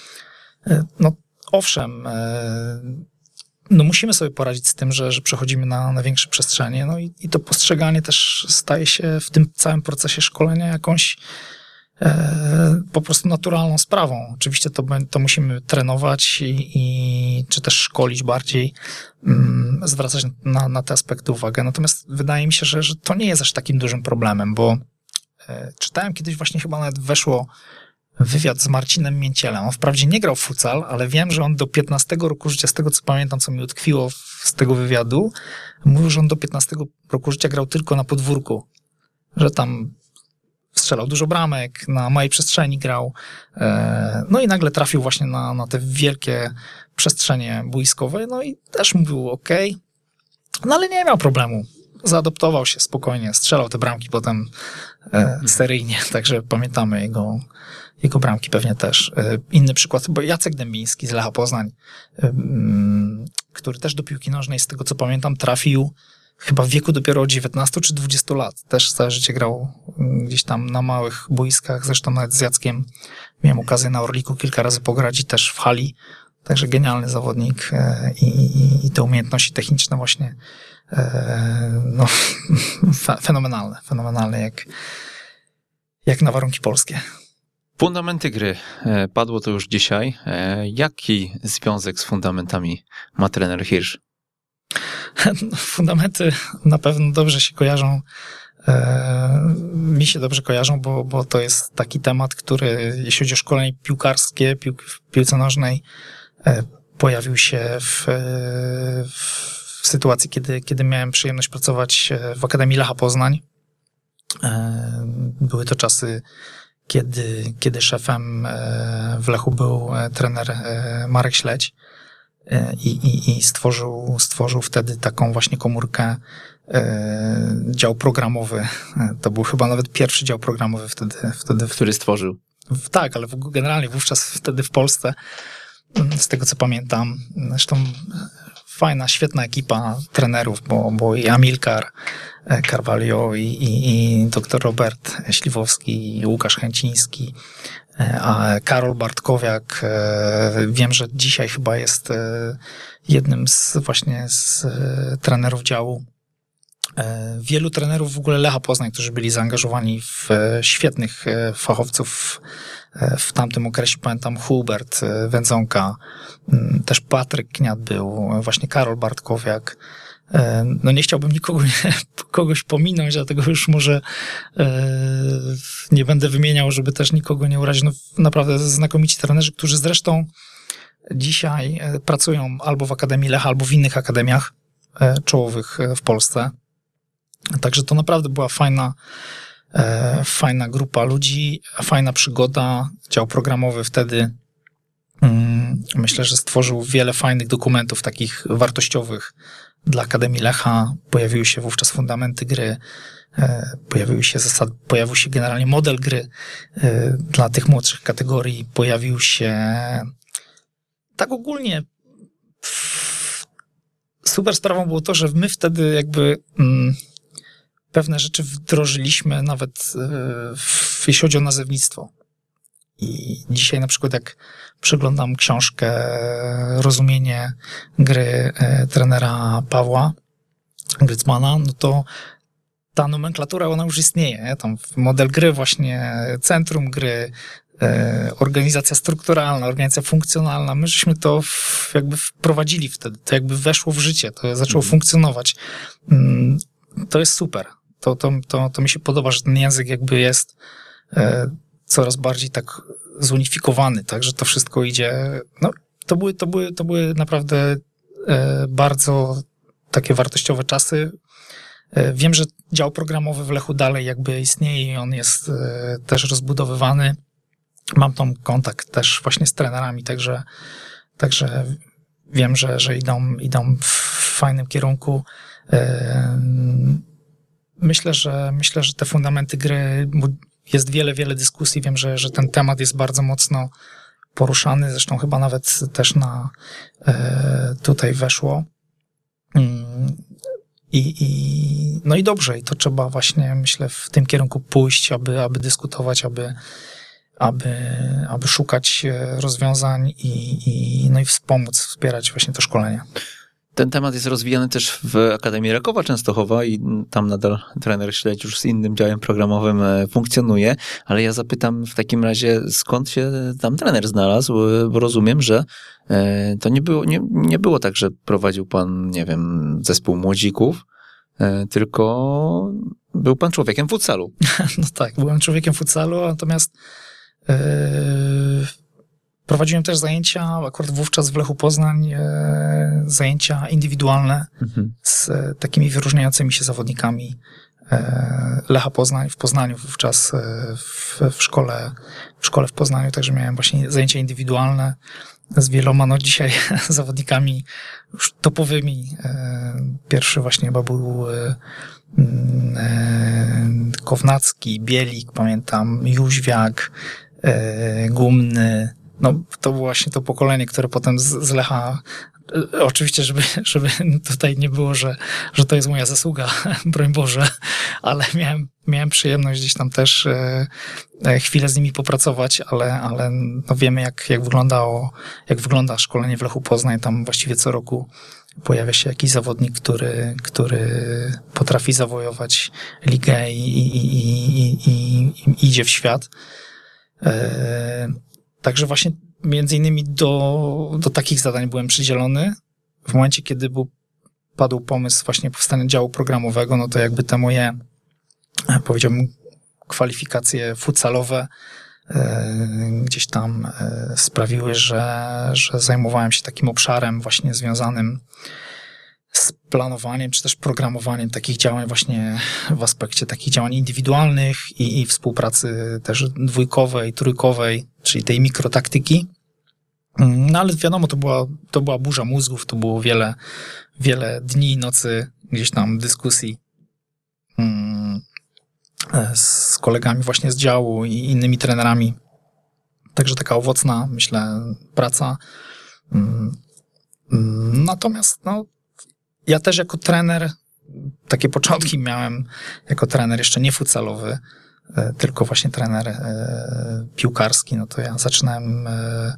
[SPEAKER 4] e, no owszem, e, no musimy sobie poradzić z tym, że, że przechodzimy na, na większe przestrzenie, no i, i to postrzeganie też staje się w tym całym procesie szkolenia jakąś po prostu naturalną sprawą. Oczywiście to, to musimy trenować i, i czy też szkolić bardziej, mm, zwracać na, na te aspekty uwagę. Natomiast wydaje mi się, że, że to nie jest aż takim dużym problemem, bo e, czytałem kiedyś właśnie chyba nawet weszło wywiad z Marcinem Mięcielem. On wprawdzie nie grał w futsal, ale wiem, że on do 15 roku życia, z tego co pamiętam, co mi utkwiło z tego wywiadu, mówił, że on do 15 roku życia grał tylko na podwórku. Że tam strzelał dużo bramek, na małej przestrzeni grał. E, no i nagle trafił właśnie na, na te wielkie przestrzenie boiskowe, no i też mówił ok, no ale nie miał problemu. Zaadoptował się spokojnie, strzelał te bramki potem e, seryjnie, także pamiętamy jego, jego bramki pewnie też. E, inny przykład, bo Jacek Dębiński z Lecha Poznań, który też do piłki nożnej, z tego co pamiętam, trafił chyba w wieku dopiero 19 czy 20 lat. Też całe życie grał mm, gdzieś tam na małych boiskach, zresztą nawet z Jackiem miałem okazję na Orliku kilka razy pograć i też w hali. Także genialny zawodnik e, i, i, i te umiejętności techniczne właśnie e, no, fenomenalne, fenomenalne jak, jak na warunki polskie.
[SPEAKER 3] Fundamenty gry. E, padło to już dzisiaj. Jaki związek z fundamentami ma trener Hirsch?
[SPEAKER 4] Fundamenty na pewno dobrze się kojarzą. E, mi się dobrze kojarzą, bo, bo to jest taki temat, który, jeśli chodzi o szkolenie piłkarskie, pił, w piłce nożnej, pojawił się w, w sytuacji, kiedy, kiedy miałem przyjemność pracować w Akademii Lecha Poznań. Były to czasy kiedy, kiedy szefem e, w Lechu był e, trener e, Marek Śledź i, i, i stworzył, stworzył wtedy taką właśnie komórkę dział programowy. To był chyba nawet pierwszy dział programowy wtedy. wtedy
[SPEAKER 3] Który stworzył?
[SPEAKER 4] Tak, ale generalnie wówczas wtedy w Polsce, mm, z tego co pamiętam, zresztą fajna, świetna ekipa trenerów, bo, bo i Amilkar, E, Carvalho i, i, i dr Robert Śliwowski, i Łukasz Chęciński, e, Karol Bartkowiak, e, wiem, że dzisiaj chyba jest jednym z właśnie z trenerów działu. Wielu trenerów w ogóle Lecha Poznań, którzy byli zaangażowani w świetnych fachowców w tamtym okresie. Pamiętam Hubert Wędzonka, też Patryk Kniat był, właśnie Karol Bartkowiak, E, no nie chciałbym nikogo, kogoś pominąć, dlatego już może e, nie będę wymieniał, żeby też nikogo nie urazić. No, naprawdę znakomici trenerzy, którzy zresztą dzisiaj e, pracują albo w Akademii Lecha, albo w innych akademiach czołowych w Polsce. Także to naprawdę była fajna, fajna grupa ludzi, fajna przygoda, dział programowy wtedy mm, myślę, że stworzył wiele fajnych dokumentów takich wartościowych dla Akademii Lecha pojawiły się wówczas fundamenty gry, e, pojawiły się zasady, pojawił się generalnie model gry e, dla tych młodszych kategorii, pojawił się tak ogólnie super sprawą było to, że my wtedy jakby mm, pewne rzeczy wdrożyliśmy nawet e, w, jeśli chodzi o nazewnictwo. I dzisiaj na przykład jak przeglądam książkę Rozumienie gry e, trenera Pawła Grycmana, no to ta nomenklatura, ona już istnieje. Tam model gry właśnie, centrum gry, e, organizacja strukturalna, organizacja funkcjonalna. My żeśmy to w, jakby wprowadzili wtedy, to jakby weszło w życie, to zaczęło mhm. funkcjonować. Mm, to jest super. To, to, to, to mi się podoba, że ten język jakby jest e, coraz bardziej tak zunifikowany, tak, że to wszystko idzie, no, to były, to były, to były naprawdę e, bardzo takie wartościowe czasy. E, wiem, że dział programowy w Lechu dalej jakby istnieje i on jest e, też rozbudowywany. Mam tam kontakt też właśnie z trenerami, także, także wiem, że, że idą, idą w fajnym kierunku. Myślę, że myślę, że te fundamenty gry jest wiele, wiele dyskusji. Wiem, że, że ten temat jest bardzo mocno poruszany, zresztą chyba nawet też na e, tutaj weszło. I, I, no i dobrze, i to trzeba właśnie, myślę, w tym kierunku pójść, aby, aby dyskutować, aby, aby, aby szukać e, rozwiązań i, i, no i wspomóc, wspierać właśnie to szkolenie.
[SPEAKER 3] Ten temat jest rozwijany też w Akademii Rakowa Częstochowa i tam nadal trener Śledź już z innym działem programowym e, funkcjonuje, ale ja zapytam w takim razie, skąd się tam trener znalazł, e, bo rozumiem, że e, to nie było, nie, nie było tak, że prowadził pan, nie wiem, zespół młodzików, tylko był pan człowiekiem futsalu.
[SPEAKER 4] No tak, byłem człowiekiem futsalu, natomiast Prowadziłem też zajęcia, akurat wówczas w Lechu Poznań, e, zajęcia indywidualne mhm. z e, takimi wyróżniającymi się zawodnikami e, Lecha Poznań, w Poznaniu wówczas e, w, w, szkole, w szkole w Poznaniu, także miałem właśnie zajęcia indywidualne z wieloma, no dzisiaj zawodnikami już topowymi. E, pierwszy właśnie chyba był e, Kownacki, Bielik, pamiętam, Jóźwiak, Gumny, no, to właśnie to pokolenie, które potem z, z Lecha e, Oczywiście, żeby, żeby tutaj nie było, że, że to jest moja zasługa, broń Boże, ale miałem, miałem przyjemność gdzieś tam też e, e, chwilę z nimi popracować, ale, ale no wiemy, jak, jak, wyglądało, jak wygląda szkolenie w Lechu Poznań. Tam właściwie co roku pojawia się jakiś zawodnik, który, który potrafi zawojować ligę i, i, i, i, i idzie w świat. Także właśnie między innymi do, do takich zadań byłem przydzielony. W momencie, kiedy był, padł pomysł właśnie powstania działu programowego, no to jakby te moje, e, powiedziałbym, kwalifikacje futsalowe e, gdzieś tam e, sprawiły, że, że zajmowałem się takim obszarem właśnie związanym z planowaniem, czy też programowaniem takich działań właśnie w aspekcie takich działań indywidualnych i, i współpracy też dwójkowej, trójkowej, czyli tej mikrotaktyki. Mm, No ale wiadomo, to była, to była burza mózgów, to było wiele, wiele dni nocy gdzieś tam dyskusji mm, e, z kolegami właśnie z działu i innymi trenerami. Także taka owocna, myślę, praca. Mm, Natomiast no, ja też jako trener, takie początki miałem jako trener jeszcze nie futsalowy, e, tylko właśnie trener e, piłkarski. No to ja zaczynałem e,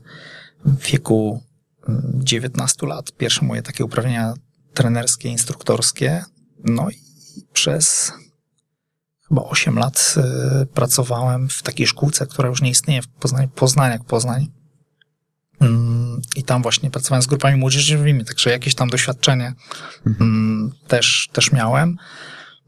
[SPEAKER 4] w wieku mm, 19 lat. Pierwsze moje takie uprawnienia trenerskie, instruktorskie. No i przez chyba 8 lat pracowałem w takiej szkółce, która już nie istnieje w Poznaniu, Poznań jak Poznań. Mm, I tam właśnie pracowałem z grupami młodzieżowymi, także jakieś tam doświadczenie mm, też, też miałem.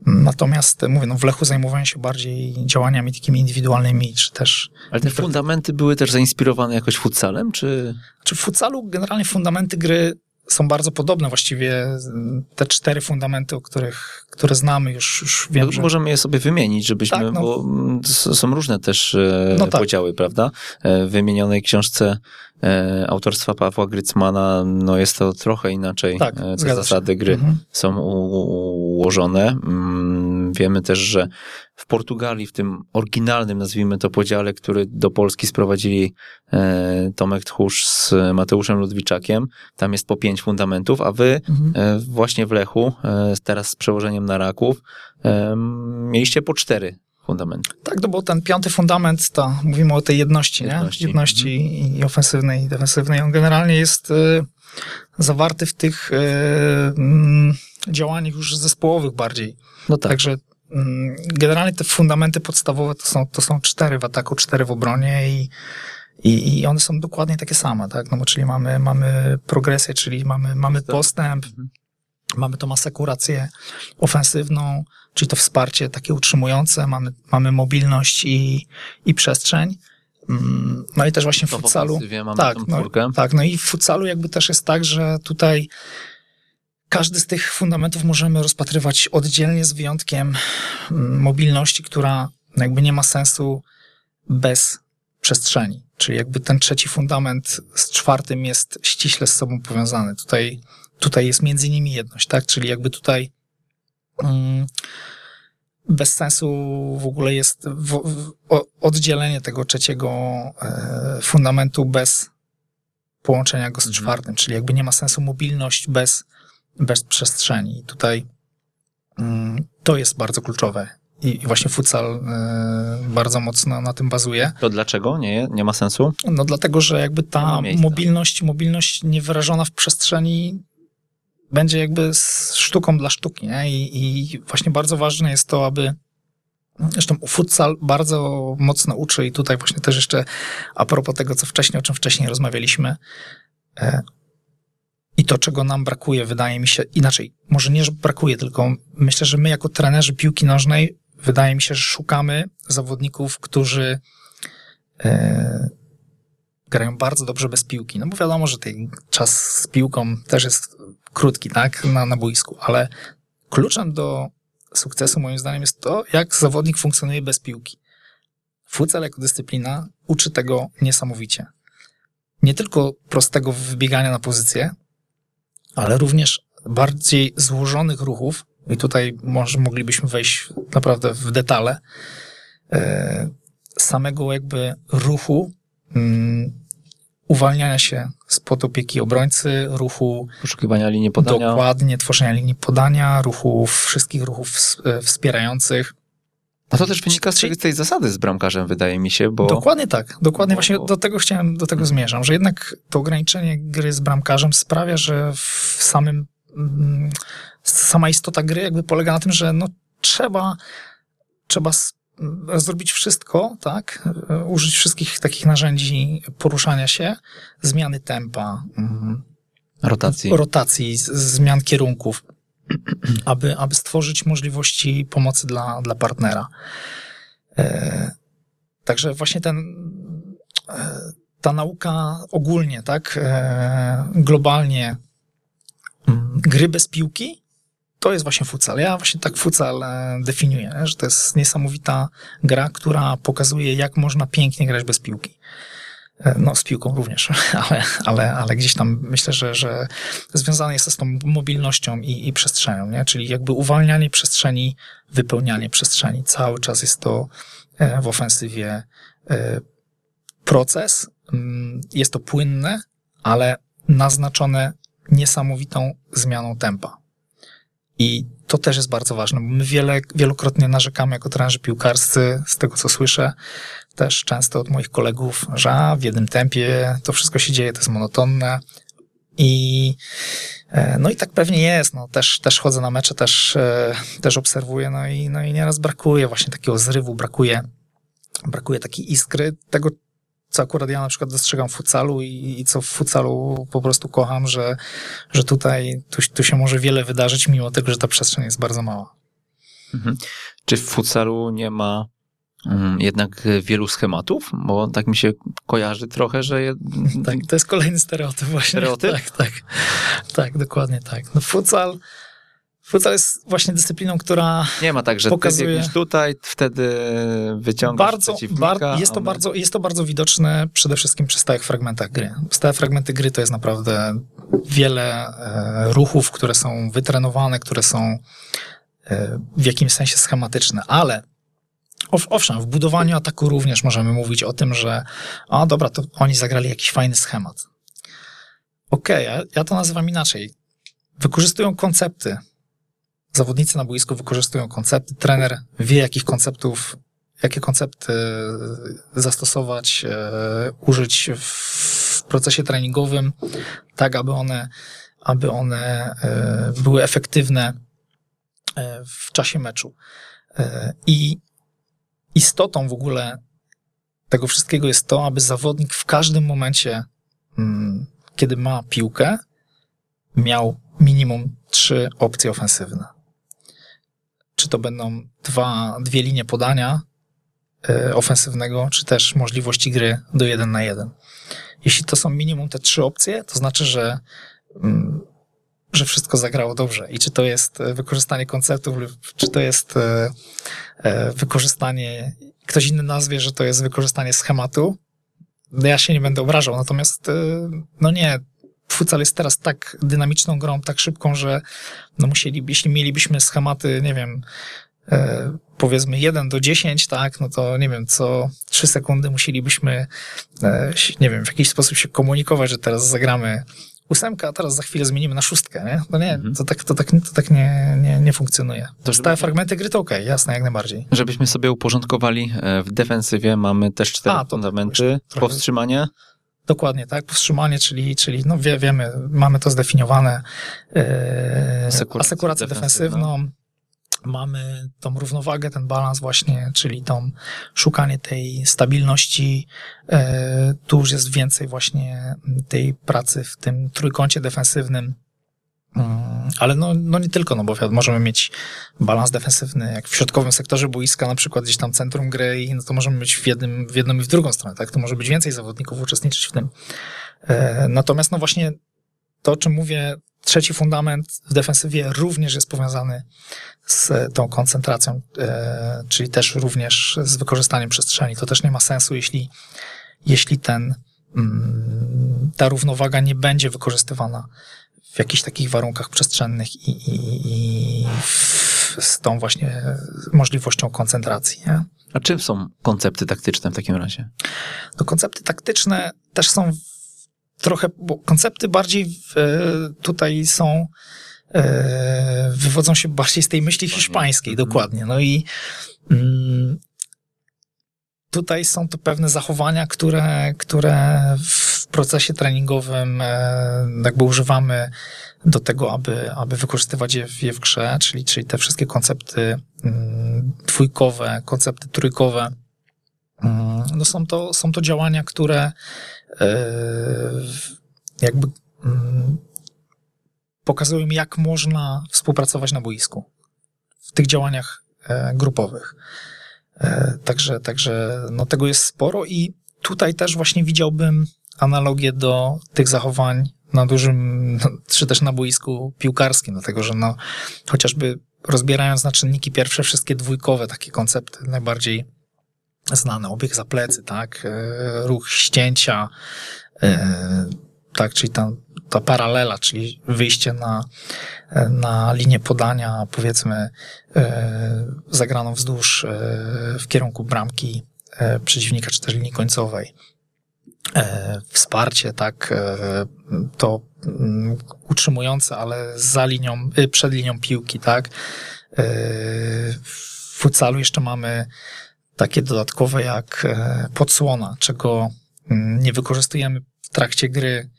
[SPEAKER 4] Natomiast mówię, no w Lechu zajmowałem się bardziej działaniami takimi indywidualnymi, czy też
[SPEAKER 3] Ale te fundamenty były też zainspirowane jakoś futsalem, czy...
[SPEAKER 4] Czy w futsalu generalnie fundamenty gry są bardzo podobne. Właściwie mm, te cztery fundamenty, o których, które znamy już, już wiem,
[SPEAKER 3] No,
[SPEAKER 4] że...
[SPEAKER 3] Możemy je sobie wymienić, żebyśmy,
[SPEAKER 4] Tak, no.
[SPEAKER 3] bo mm, są różne też e,
[SPEAKER 4] No tak.
[SPEAKER 3] podziały, prawda? E, W wymienionej książce autorstwa Pawła Grycmana, no jest to trochę inaczej.
[SPEAKER 4] Tak,
[SPEAKER 3] e,
[SPEAKER 4] się.
[SPEAKER 3] zasady gry
[SPEAKER 4] Mhm.
[SPEAKER 3] są ułożone. Mm, Wiemy też, że w Portugalii, w tym oryginalnym, nazwijmy to podziale, który do Polski sprowadzili e, Tomek Tchórz z Mateuszem Ludwiczakiem, tam jest po pięć fundamentów, a wy
[SPEAKER 4] Mhm.
[SPEAKER 3] E, właśnie w Lechu, e, teraz z przełożeniem na Raków, e, mieliście po cztery fundamenty.
[SPEAKER 4] Tak, to był ten piąty fundament, to mówimy o tej jedności,
[SPEAKER 3] Jedności.
[SPEAKER 4] nie? Jedności i ofensywnej, i defensywnej. On generalnie jest y, zawarty w tych y, mm, działaniach już zespołowych bardziej.
[SPEAKER 3] No tak.
[SPEAKER 4] Także mm, generalnie te fundamenty podstawowe to są, to są cztery w ataku, cztery w obronie i, i, i one są dokładnie takie same, tak? No bo czyli mamy, mamy progresję, czyli mamy, mamy postęp,
[SPEAKER 3] Mhm.
[SPEAKER 4] mamy tą asekurację ofensywną, czyli to wsparcie takie utrzymujące, mamy, mamy mobilność i, i przestrzeń. Mm, No i też właśnie w
[SPEAKER 3] To w
[SPEAKER 4] futsalu.
[SPEAKER 3] mamy
[SPEAKER 4] Tak, no, tak, no i w futsalu jakby też jest tak, że tutaj każdy z tych fundamentów możemy rozpatrywać oddzielnie z wyjątkiem mm, mobilności, która jakby nie ma sensu bez przestrzeni. Czyli jakby ten trzeci fundament z czwartym jest ściśle z sobą powiązany. Tutaj, tutaj jest między nimi jedność, tak? Czyli jakby tutaj bez sensu w ogóle jest w, w, oddzielenie tego trzeciego e, fundamentu bez połączenia go z
[SPEAKER 3] Mhm.
[SPEAKER 4] czwartym, czyli jakby nie ma sensu mobilność bez, bez przestrzeni. Tutaj mm, to jest bardzo kluczowe. I, i właśnie futsal e, bardzo mocno na tym bazuje.
[SPEAKER 3] To dlaczego? Nie, nie ma sensu?
[SPEAKER 4] No dlatego, że jakby ta mobilność, mobilność niewyrażona w przestrzeni będzie jakby sztuką dla sztuki, nie? I, I właśnie bardzo ważne jest to, aby Zresztą futsal bardzo mocno uczy i tutaj właśnie też jeszcze a propos tego, co wcześniej, o czym wcześniej rozmawialiśmy e, i to, czego nam brakuje, wydaje mi się, inaczej, może nie, że brakuje, tylko myślę, że my jako trenerzy piłki nożnej, wydaje mi się, że szukamy zawodników, którzy e, grają bardzo dobrze bez piłki. No bo wiadomo, że ten czas z piłką też jest krótki, tak, na, na boisku, ale kluczem do sukcesu moim zdaniem jest to, jak zawodnik funkcjonuje bez piłki. Futsal jako dyscyplina uczy tego niesamowicie. Nie tylko prostego wybiegania na pozycję, ale również bardziej złożonych ruchów, i tutaj może moglibyśmy wejść naprawdę w detale, e, samego jakby ruchu, mm, uwalniania się spod opieki obrońcy, ruchu
[SPEAKER 3] Poszukiwania linii podania.
[SPEAKER 4] dokładnie, tworzenia linii podania, ruchów, wszystkich ruchów e, wspierających.
[SPEAKER 3] A to też wynika z tej- zasady z bramkarzem, wydaje mi się, bo
[SPEAKER 4] Dokładnie tak, dokładnie
[SPEAKER 3] bo-
[SPEAKER 4] właśnie do tego chciałem, do tego zmierzam, że jednak to ograniczenie gry z bramkarzem sprawia, że w samym, mm, sama istota gry jakby polega na tym, że no trzeba, trzeba mm, zrobić wszystko, tak, użyć wszystkich takich narzędzi poruszania się, zmiany tempa, mm,
[SPEAKER 3] Rotacji.
[SPEAKER 4] rotacji, zmian kierunków, aby, aby stworzyć możliwości pomocy dla, dla partnera. E, Także właśnie ten, e, ta nauka ogólnie, tak, e, globalnie, mm, gry bez piłki, to jest właśnie futsal. Ja właśnie tak futsal e, definiuję, że to jest niesamowita gra, która pokazuje, jak można pięknie grać bez piłki. E, No, z piłką również, ale, ale, ale gdzieś tam myślę, że, że związane jest to z tą mobilnością i, i przestrzenią, nie? czyli jakby uwalnianie przestrzeni, wypełnianie przestrzeni. Cały czas jest to e, w ofensywie proces. Mm, Jest to płynne, ale naznaczone niesamowitą zmianą tempa. I to też jest bardzo ważne, bo my wiele, wielokrotnie narzekamy jako trenerzy piłkarscy, z tego co słyszę, też często od moich kolegów, że w jednym tempie to wszystko się dzieje, to jest monotonne. I e, no i tak pewnie jest. No, też, też chodzę na mecze, też, e, też obserwuję, no i, no i nieraz brakuje właśnie takiego zrywu, brakuje, brakuje takiej iskry, tego, co akurat ja na przykład dostrzegam w futsalu i, i co w futsalu po prostu kocham, że, że tutaj tu, tu się może wiele wydarzyć, mimo tego, że ta przestrzeń jest bardzo mała.
[SPEAKER 3] Mhm. Czy w futsalu nie ma mm, jednak wielu schematów? Bo tak mi się kojarzy trochę, że... Je...
[SPEAKER 4] Tak, to jest kolejny stereotyp właśnie.
[SPEAKER 3] Stereotyp?
[SPEAKER 4] Tak, tak. Tak, dokładnie tak. No futsal, futsal jest właśnie dyscypliną, która
[SPEAKER 3] Nie ma tak, że
[SPEAKER 4] Pokazuje-
[SPEAKER 3] ty biegniesz tutaj, wtedy wyciągasz
[SPEAKER 4] bardzo, bar, jest, to
[SPEAKER 3] my-
[SPEAKER 4] bardzo, jest to bardzo widoczne przede wszystkim przy stałych fragmentach gry. Stałe fragmenty gry to jest naprawdę wiele e, ruchów, które są wytrenowane, które są e, w jakimś sensie schematyczne, ale Ow- Owszem, w budowaniu ataku również możemy mówić o tym, że a dobra, to oni zagrali jakiś fajny schemat. Okej, ja, ja to nazywam inaczej. Wykorzystują koncepty. Zawodnicy na boisku wykorzystują koncepty. Trener wie, jakich konceptów, jakie koncepty zastosować, e, użyć w, procesie treningowym, tak aby one, aby one e, były efektywne e, w czasie meczu. E, I istotą w ogóle tego wszystkiego jest to, aby zawodnik w każdym momencie, mm, kiedy ma piłkę, miał minimum trzy opcje ofensywne. Czy to będą dwa, dwie linie podania e, ofensywnego, czy też możliwości gry do jeden na jeden. Jeśli to są minimum te trzy opcje, to znaczy, że mm, że wszystko zagrało dobrze. I czy to jest e, wykorzystanie konceptów, czy to jest e, e, wykorzystanie, ktoś inny nazwie, że to jest wykorzystanie schematu, no ja się nie będę obrażał. Natomiast, no nie, futsal jest teraz tak dynamiczną grą, tak szybką, że no musieli, jeśli mielibyśmy schematy, nie wiem, e, powiedzmy 1 do 10, tak, no to nie wiem, co 3 sekundy musielibyśmy, e, nie wiem, w jakiś sposób się komunikować, że teraz zagramy ósemkę, a teraz za chwilę zmienimy na szóstkę, nie? No nie,
[SPEAKER 3] Mhm.
[SPEAKER 4] to tak, to tak, to tak nie, nie, nie funkcjonuje.
[SPEAKER 3] To
[SPEAKER 4] Stałe
[SPEAKER 3] żeby-
[SPEAKER 4] fragmenty gry to okej, jasne, jak najbardziej.
[SPEAKER 3] Żebyśmy sobie uporządkowali, e, w defensywie mamy też cztery
[SPEAKER 4] A,
[SPEAKER 3] fundamenty.
[SPEAKER 4] jeszcze trochę-
[SPEAKER 3] Powstrzymanie,
[SPEAKER 4] Dokładnie, tak. Powstrzymanie, czyli, czyli no wie, wiemy, mamy to zdefiniowane. E,
[SPEAKER 3] Asekurację
[SPEAKER 4] asekurację
[SPEAKER 3] defensywną.
[SPEAKER 4] defensywną. Mamy tą równowagę, ten balans właśnie, czyli tą szukanie tej stabilności. E, tu już jest więcej właśnie tej pracy w tym trójkącie defensywnym. Mm, Ale no, no nie tylko, no bo możemy mieć balans defensywny, jak w środkowym sektorze boiska, na przykład gdzieś tam centrum gry no to możemy być w, jednym, w jedną i w drugą stronę, tak? To może być więcej zawodników uczestniczyć w tym. E, natomiast no właśnie to, o czym mówię, trzeci fundament w defensywie również jest powiązany z tą koncentracją, e, czyli też również z wykorzystaniem przestrzeni. To też nie ma sensu, jeśli, jeśli ten, mm, ta równowaga nie będzie wykorzystywana w jakichś takich warunkach przestrzennych i, i, i w, z tą właśnie możliwością koncentracji. Nie?
[SPEAKER 3] a czym są koncepty taktyczne w takim razie?
[SPEAKER 4] No koncepty taktyczne też są trochę, bo koncepty bardziej w, e, tutaj są, e, wywodzą się bardziej z tej myśli hiszpańskiej,
[SPEAKER 3] Mhm.
[SPEAKER 4] dokładnie. No i mm, tutaj są to pewne zachowania, które, które w procesie treningowym e, jakby używamy do tego, aby, aby wykorzystywać je w, je w grze, czyli, czyli te wszystkie koncepty mm, dwójkowe, koncepty trójkowe. Mm, no są, to, są to działania, które e, jakby mm, pokazują, jak można współpracować na boisku w tych działaniach e, grupowych. Także, także no tego jest sporo i tutaj też właśnie widziałbym analogię do tych zachowań na dużym, czy też na boisku piłkarskim, dlatego że no, chociażby rozbierając na czynniki pierwsze, wszystkie dwójkowe takie koncepty, najbardziej znane, obieg za plecy, tak, e, ruch ścięcia, tak, czyli ta, ta paralela, czyli wyjście na, na linię podania, powiedzmy, e, zagraną wzdłuż e, w kierunku bramki e, przeciwnika, czy też linii końcowej. Wsparcie, tak, to mm, utrzymujące, ale za linią, przed linią piłki, tak. W futsalu jeszcze mamy takie dodatkowe jak podsłona, czego mm, nie wykorzystujemy w trakcie gry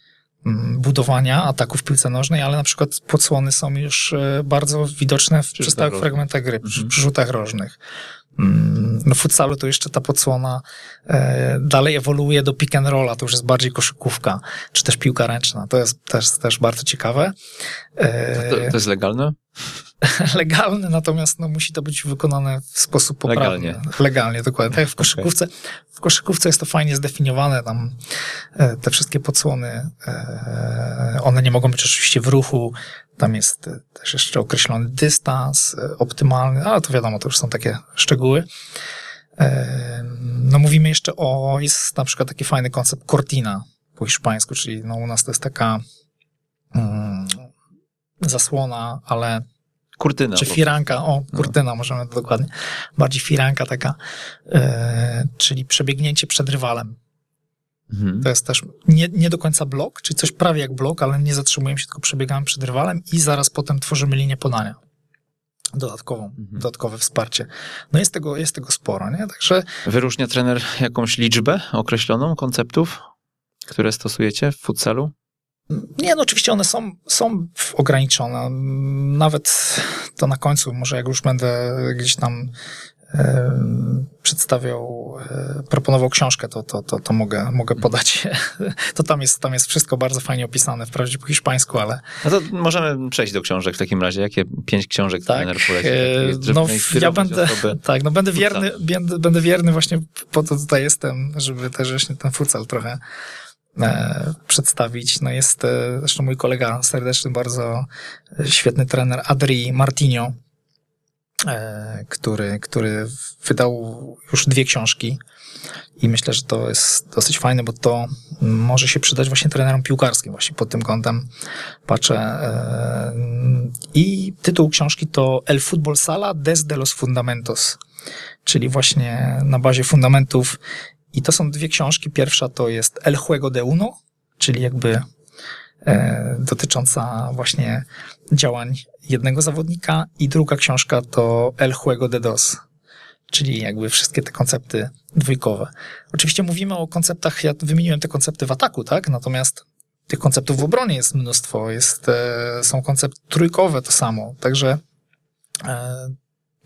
[SPEAKER 4] Mm, budowania ataków piłce nożnej, ale na przykład podsłony są już e, bardzo widoczne w, stałych fragmentach gry, mhm. przy rzutach rożnych. Mm, no futsalu to jeszcze ta podsłona e, dalej ewoluuje do pick and rolla, to już jest bardziej koszykówka, czy też piłka ręczna. To jest też, też bardzo ciekawe.
[SPEAKER 3] E, to, to jest legalne?
[SPEAKER 4] legalne, natomiast no, musi to być wykonane w sposób poprawny.
[SPEAKER 3] Legalnie.
[SPEAKER 4] Legalnie, dokładnie. Tak jak w koszykówce. W koszykówce jest to fajnie zdefiniowane, tam e, te wszystkie podsłony, e, one nie mogą być oczywiście w ruchu, tam jest e, też jeszcze określony dystans optymalny, ale to wiadomo, to już są takie szczegóły. No mówimy jeszcze o, jest na przykład taki fajny koncept cortina po hiszpańsku, czyli no u nas to jest taka mm, zasłona, ale
[SPEAKER 3] Kurtyna.
[SPEAKER 4] Czy firanka, o, kurtyna no. możemy dokładnie. Bardziej firanka taka, e, czyli przebiegnięcie przed rywalem. Mhm. To jest też nie, nie do końca blok, czyli coś prawie jak blok, ale nie zatrzymujemy się, tylko przebiegamy przed rywalem i zaraz potem tworzymy linię podania. Dodatkową, mhm. dodatkowe wsparcie. No jest tego, jest tego sporo, nie? Także...
[SPEAKER 3] Wyróżnia trener jakąś liczbę określoną konceptów, które stosujecie w futsalu?
[SPEAKER 4] Nie, no oczywiście one są, są ograniczone. Nawet to na końcu, może jak już będę gdzieś tam przedstawiał, e, proponował książkę, to, to, to, to mogę, mogę podać. to tam jest, tam jest wszystko bardzo fajnie opisane, wprawdzie po hiszpańsku, ale...
[SPEAKER 3] No to możemy przejść do książek w takim razie. Jakie pięć książek tak, trener poleci?
[SPEAKER 4] E, no, ja będę, tak, no będę wierny, będę, będę wierny właśnie po to tutaj jestem, żeby też właśnie ten futsal trochę E, przedstawić. No jest e, zresztą mój kolega serdeczny, bardzo świetny trener Adri Martinio, który, który wydał już dwie książki i myślę, że to jest dosyć fajne, bo to może się przydać właśnie trenerom piłkarskim, właśnie pod tym kątem patrzę. I tytuł książki to El Fútbol Sala desde los Fundamentos, czyli właśnie na bazie fundamentów i to są dwie książki. Pierwsza to jest El Juego de Uno, czyli jakby e, dotycząca właśnie działań jednego zawodnika i druga książka to El Juego de Dos, czyli jakby wszystkie te koncepty dwójkowe. Oczywiście mówimy o konceptach, ja wymieniłem te koncepty w ataku, tak? Natomiast tych konceptów w obronie jest mnóstwo, jest, e, są koncepty trójkowe to samo, także e,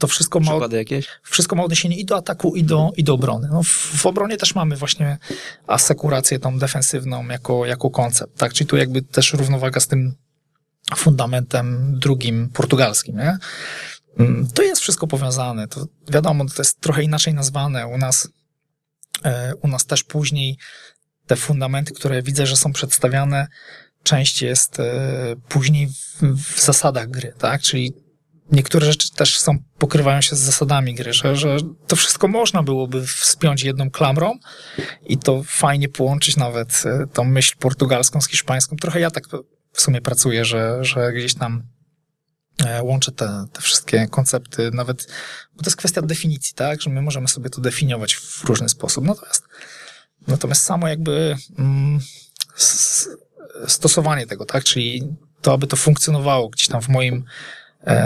[SPEAKER 4] to wszystko ma, wszystko ma odniesienie i do ataku, i do, i do obrony. No w, w, obronie też mamy właśnie asekurację tą defensywną jako, jako koncept, tak? Czyli tu jakby też równowaga z tym fundamentem drugim portugalskim, nie? Mm, to jest wszystko powiązane. To wiadomo, to jest trochę inaczej nazwane. U nas, e, u nas też później te fundamenty, które widzę, że są przedstawiane, część jest e, później w, w zasadach gry, tak? Czyli niektóre rzeczy też są, pokrywają się z zasadami gry, że, że to wszystko można byłoby wspiąć jedną klamrą i to fajnie połączyć nawet e, tą myśl portugalską z hiszpańską. Trochę ja tak w sumie pracuję, że, że gdzieś tam e, łączę te, te wszystkie koncepty, nawet, bo to jest kwestia definicji, tak, że my możemy sobie to definiować w różny sposób. Natomiast, natomiast samo jakby mm, stosowanie tego, tak, czyli to, aby to funkcjonowało gdzieś tam w moim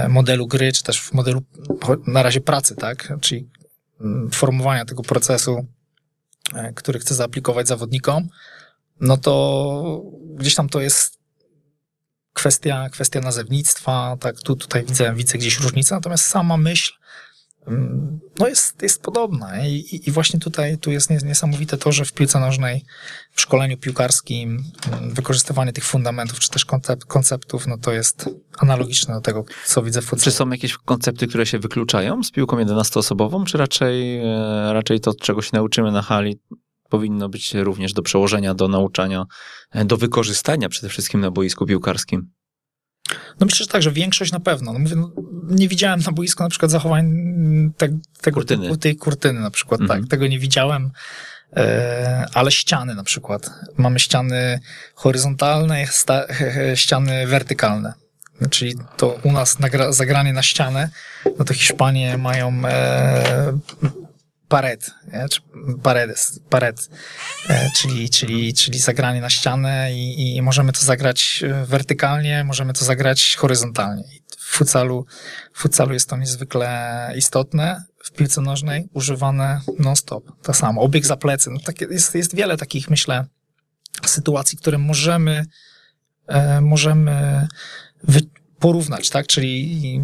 [SPEAKER 4] modelu gry, czy też w modelu na razie pracy, tak? Czyli mm, formowania tego procesu, e, który chcę zaaplikować zawodnikom, no to gdzieś tam to jest kwestia, kwestia nazewnictwa, tak? Tu, tutaj widzę, widzę gdzieś różnicę, natomiast sama myśl mm, no jest, jest podobna. I, I właśnie tutaj tu jest niesamowite to, że w piłce nożnej, w szkoleniu piłkarskim, mm, wykorzystywanie tych fundamentów, czy też koncept, konceptów, no to jest analogiczne do tego, co widzę w futsalu.
[SPEAKER 3] Czy są jakieś koncepty, które się wykluczają z piłką 11-osobową, czy raczej, e, raczej to, czego się nauczymy na hali, powinno być również do przełożenia, do nauczania, e, do wykorzystania przede wszystkim na boisku piłkarskim?
[SPEAKER 4] No myślę, że tak, że większość na pewno. No mówię, no, nie widziałem na boisku na przykład zachowań te, tego
[SPEAKER 3] kurtyny.
[SPEAKER 4] tej kurtyny na przykład, mhm. tak, tego nie widziałem. E, ale ściany na przykład. Mamy ściany horyzontalne, ściany wertykalne. Czyli to u nas zagranie na ścianę, no to Hiszpanie mają e, paret, nie? czy paredes, paret, e, czyli, czyli, czyli zagranie na ścianę i, i możemy to zagrać wertykalnie, możemy to zagrać horyzontalnie. W futsalu, w futsalu jest to niezwykle istotne, w piłce nożnej używane non-stop. To samo, obieg za plecy. No takie, jest, jest wiele takich, myślę, sytuacji, które możemy, e, możemy wy, porównać, tak? Czyli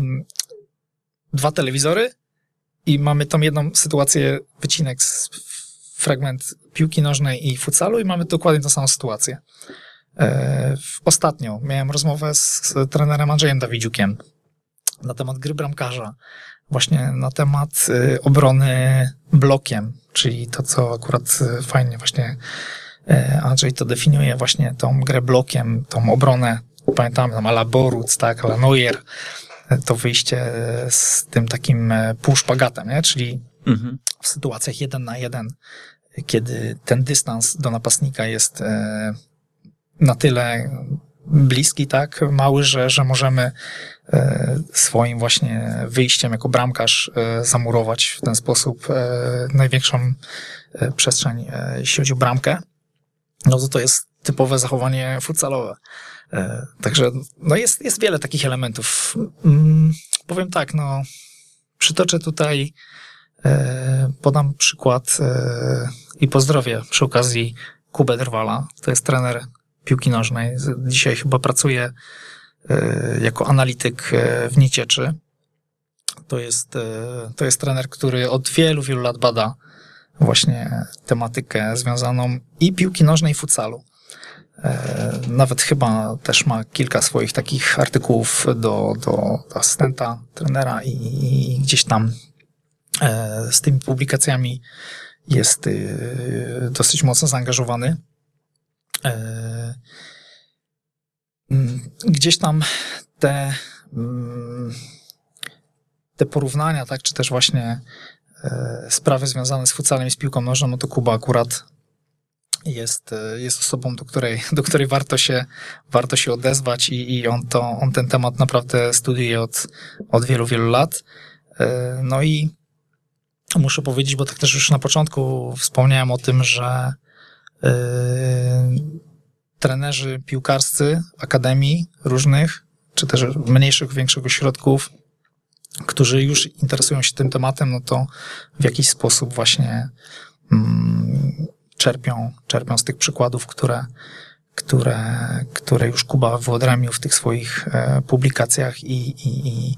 [SPEAKER 4] dwa telewizory, i mamy tą jedną sytuację, wycinek, z, fragment piłki nożnej i futsalu i mamy dokładnie tą samą sytuację. E, ostatnio miałem rozmowę z, z trenerem Andrzejem Dawidziukiem na temat gry bramkarza, właśnie na temat y, obrony blokiem, czyli to, co akurat y, fajnie właśnie y, Andrzej to definiuje, właśnie tą grę blokiem, tą obronę, pamiętamy tam ala Boruc, tak, ala Neuer, to wyjście z tym takim półszpagatem, nie? czyli mhm. w sytuacjach jeden na jeden, kiedy ten dystans do napastnika jest na tyle bliski, tak, mały, że, że możemy e, swoim właśnie wyjściem jako bramkarz zamurować w ten sposób największą przestrzeń, jeśli chodzi o bramkę, no to to jest typowe zachowanie futsalowe. E, także no jest, jest wiele takich elementów. Mm, powiem tak, no, przytoczę tutaj, e, podam przykład e, i pozdrowię przy okazji Kubę Drwala. To jest trener piłki nożnej. Dzisiaj chyba pracuje jako analityk w Nicieczy. To jest, to jest trener, który od wielu, wielu lat bada właśnie tematykę związaną i piłki nożnej, i futsalu. E, nawet chyba też ma kilka swoich takich artykułów do, do asystenta, trenera i, i gdzieś tam e, z tymi publikacjami jest dosyć mocno zaangażowany. E, mm, gdzieś tam te, mm, te porównania, tak, czy też właśnie sprawy związane z futsalem i z piłką nożną, no to Kuba akurat jest, e, jest osobą, do której, do której warto, się, warto się odezwać i, i on, to, on ten temat naprawdę studiuje od, od wielu, wielu lat. E, no i muszę powiedzieć, bo tak też już na początku wspomniałem o tym, że trenerzy piłkarscy akademii różnych, czy też mniejszych, większych ośrodków, którzy już interesują się tym tematem, no to w jakiś sposób właśnie mm, czerpią, czerpią z tych przykładów, które, które, które już Kuba wyodrębnił w tych swoich e, publikacjach i, i, i e,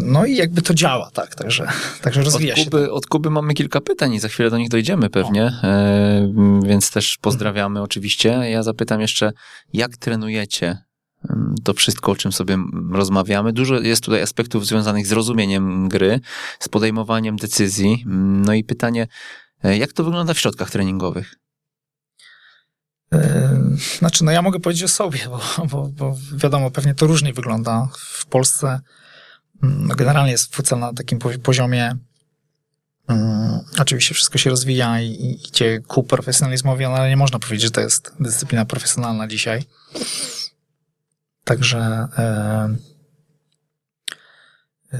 [SPEAKER 4] no i jakby to działa, tak, także, także rozwija
[SPEAKER 3] od Kuby,
[SPEAKER 4] się.
[SPEAKER 3] Od Kuby mamy kilka pytań i za chwilę do nich dojdziemy pewnie, e, więc też pozdrawiamy oczywiście. Ja zapytam jeszcze, jak trenujecie to wszystko, o czym sobie rozmawiamy. Dużo jest tutaj aspektów związanych z rozumieniem gry, z podejmowaniem decyzji. No i pytanie, E, jak to wygląda w środkach treningowych?
[SPEAKER 4] E, znaczy, no ja mogę powiedzieć o sobie, bo, bo, bo wiadomo, pewnie to różnie wygląda. W Polsce generalnie jest futsal na takim poziomie um, oczywiście wszystko się rozwija i, i idzie ku profesjonalizmowi, ale nie można powiedzieć, że to jest dyscyplina profesjonalna dzisiaj. Także e,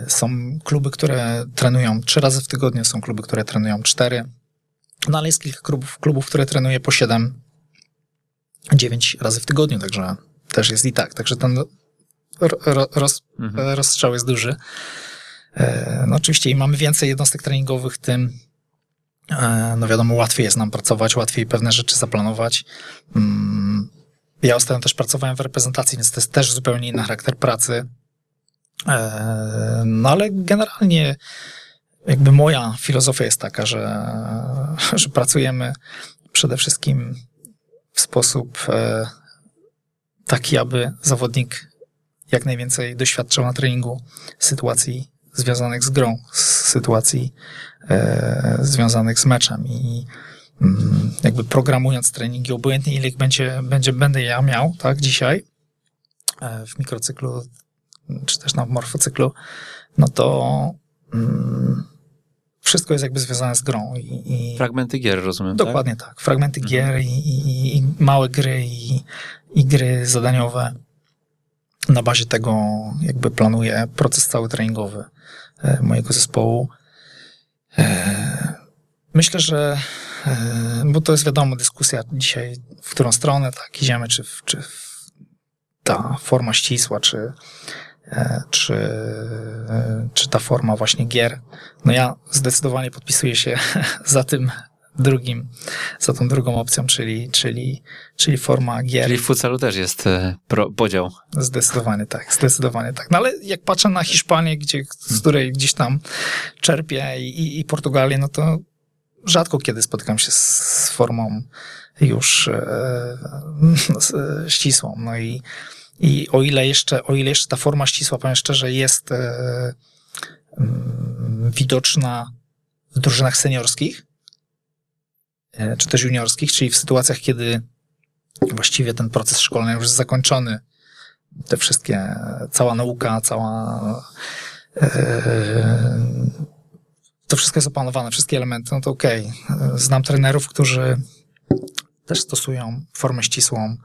[SPEAKER 4] są kluby, które trenują trzy razy w tygodniu, są kluby, które trenują cztery. No ale jest kilka klubów, klubów które trenuje po 7, 9 razy w tygodniu, także też jest i tak. Także ten roz, mhm. rozstrzał jest duży. E, no oczywiście im mamy więcej jednostek treningowych, tym e, no wiadomo, łatwiej jest nam pracować, łatwiej pewne rzeczy zaplanować. Mm, ja ostatnio też pracowałem w reprezentacji, więc to jest też zupełnie inny charakter pracy. E, no ale generalnie jakby moja filozofia jest taka, że, że pracujemy przede wszystkim w sposób e, taki, aby zawodnik jak najwięcej doświadczał na treningu sytuacji związanych z grą, sytuacji e, związanych z meczem i mm, jakby programując treningi, obojętnie ile ich będzie, będzie, będę ja miał, tak, dzisiaj e, w mikrocyklu, czy też na morfocyklu, no to mm, wszystko jest jakby związane z grą. I, i
[SPEAKER 3] Fragmenty gier, rozumiem,
[SPEAKER 4] Dokładnie tak. tak. Fragmenty mhm. gier i, i, i, małe gry i gry zadaniowe. Na bazie tego jakby planuję proces cały treningowy e, mojego zespołu. E, myślę, że e, bo to jest wiadomo dyskusja dzisiaj, w którą stronę tak idziemy, czy, czy ta forma ścisła, czy czy, czy ta forma właśnie gier. No ja zdecydowanie podpisuję się za tym drugim, za tą drugą opcją, czyli, czyli, czyli forma gier.
[SPEAKER 3] Czyli w futsalu też jest e, pro, podział.
[SPEAKER 4] Zdecydowanie tak, zdecydowanie tak. No ale jak patrzę na Hiszpanię, gdzie, z której gdzieś tam czerpię i, i Portugalię, no to rzadko kiedy spotykam się z, formą już e, ścisłą. No i i o ile jeszcze, o ile jeszcze ta forma ścisła, powiem szczerze, jest e, mm, widoczna w drużynach seniorskich, e, czy też juniorskich, czyli w sytuacjach, kiedy właściwie ten proces szkolny już jest zakończony, te wszystkie, cała nauka, cała, e, to wszystko jest opanowane, wszystkie elementy, no to okej. Okay. Znam trenerów, którzy też stosują formę ścisłą,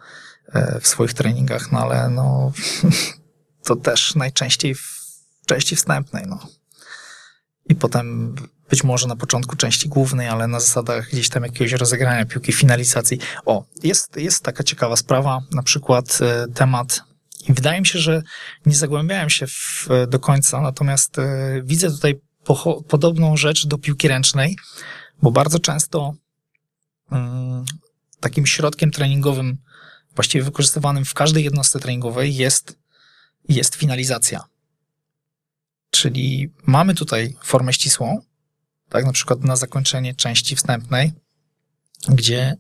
[SPEAKER 4] E, w swoich treningach, no ale no, to też najczęściej w części wstępnej, no. I potem być może na początku części głównej, ale na zasadach gdzieś tam jakiegoś rozegrania piłki, finalizacji. O, jest, jest taka ciekawa sprawa, na przykład e, temat i wydaje mi się, że nie zagłębiałem się w, do końca, natomiast e, widzę tutaj po, podobną rzecz do piłki ręcznej, bo bardzo często mm, takim środkiem treningowym właściwie wykorzystywanym w każdej jednostce treningowej jest, jest finalizacja. Czyli mamy tutaj formę ścisłą, tak, na przykład na zakończenie części wstępnej, gdzie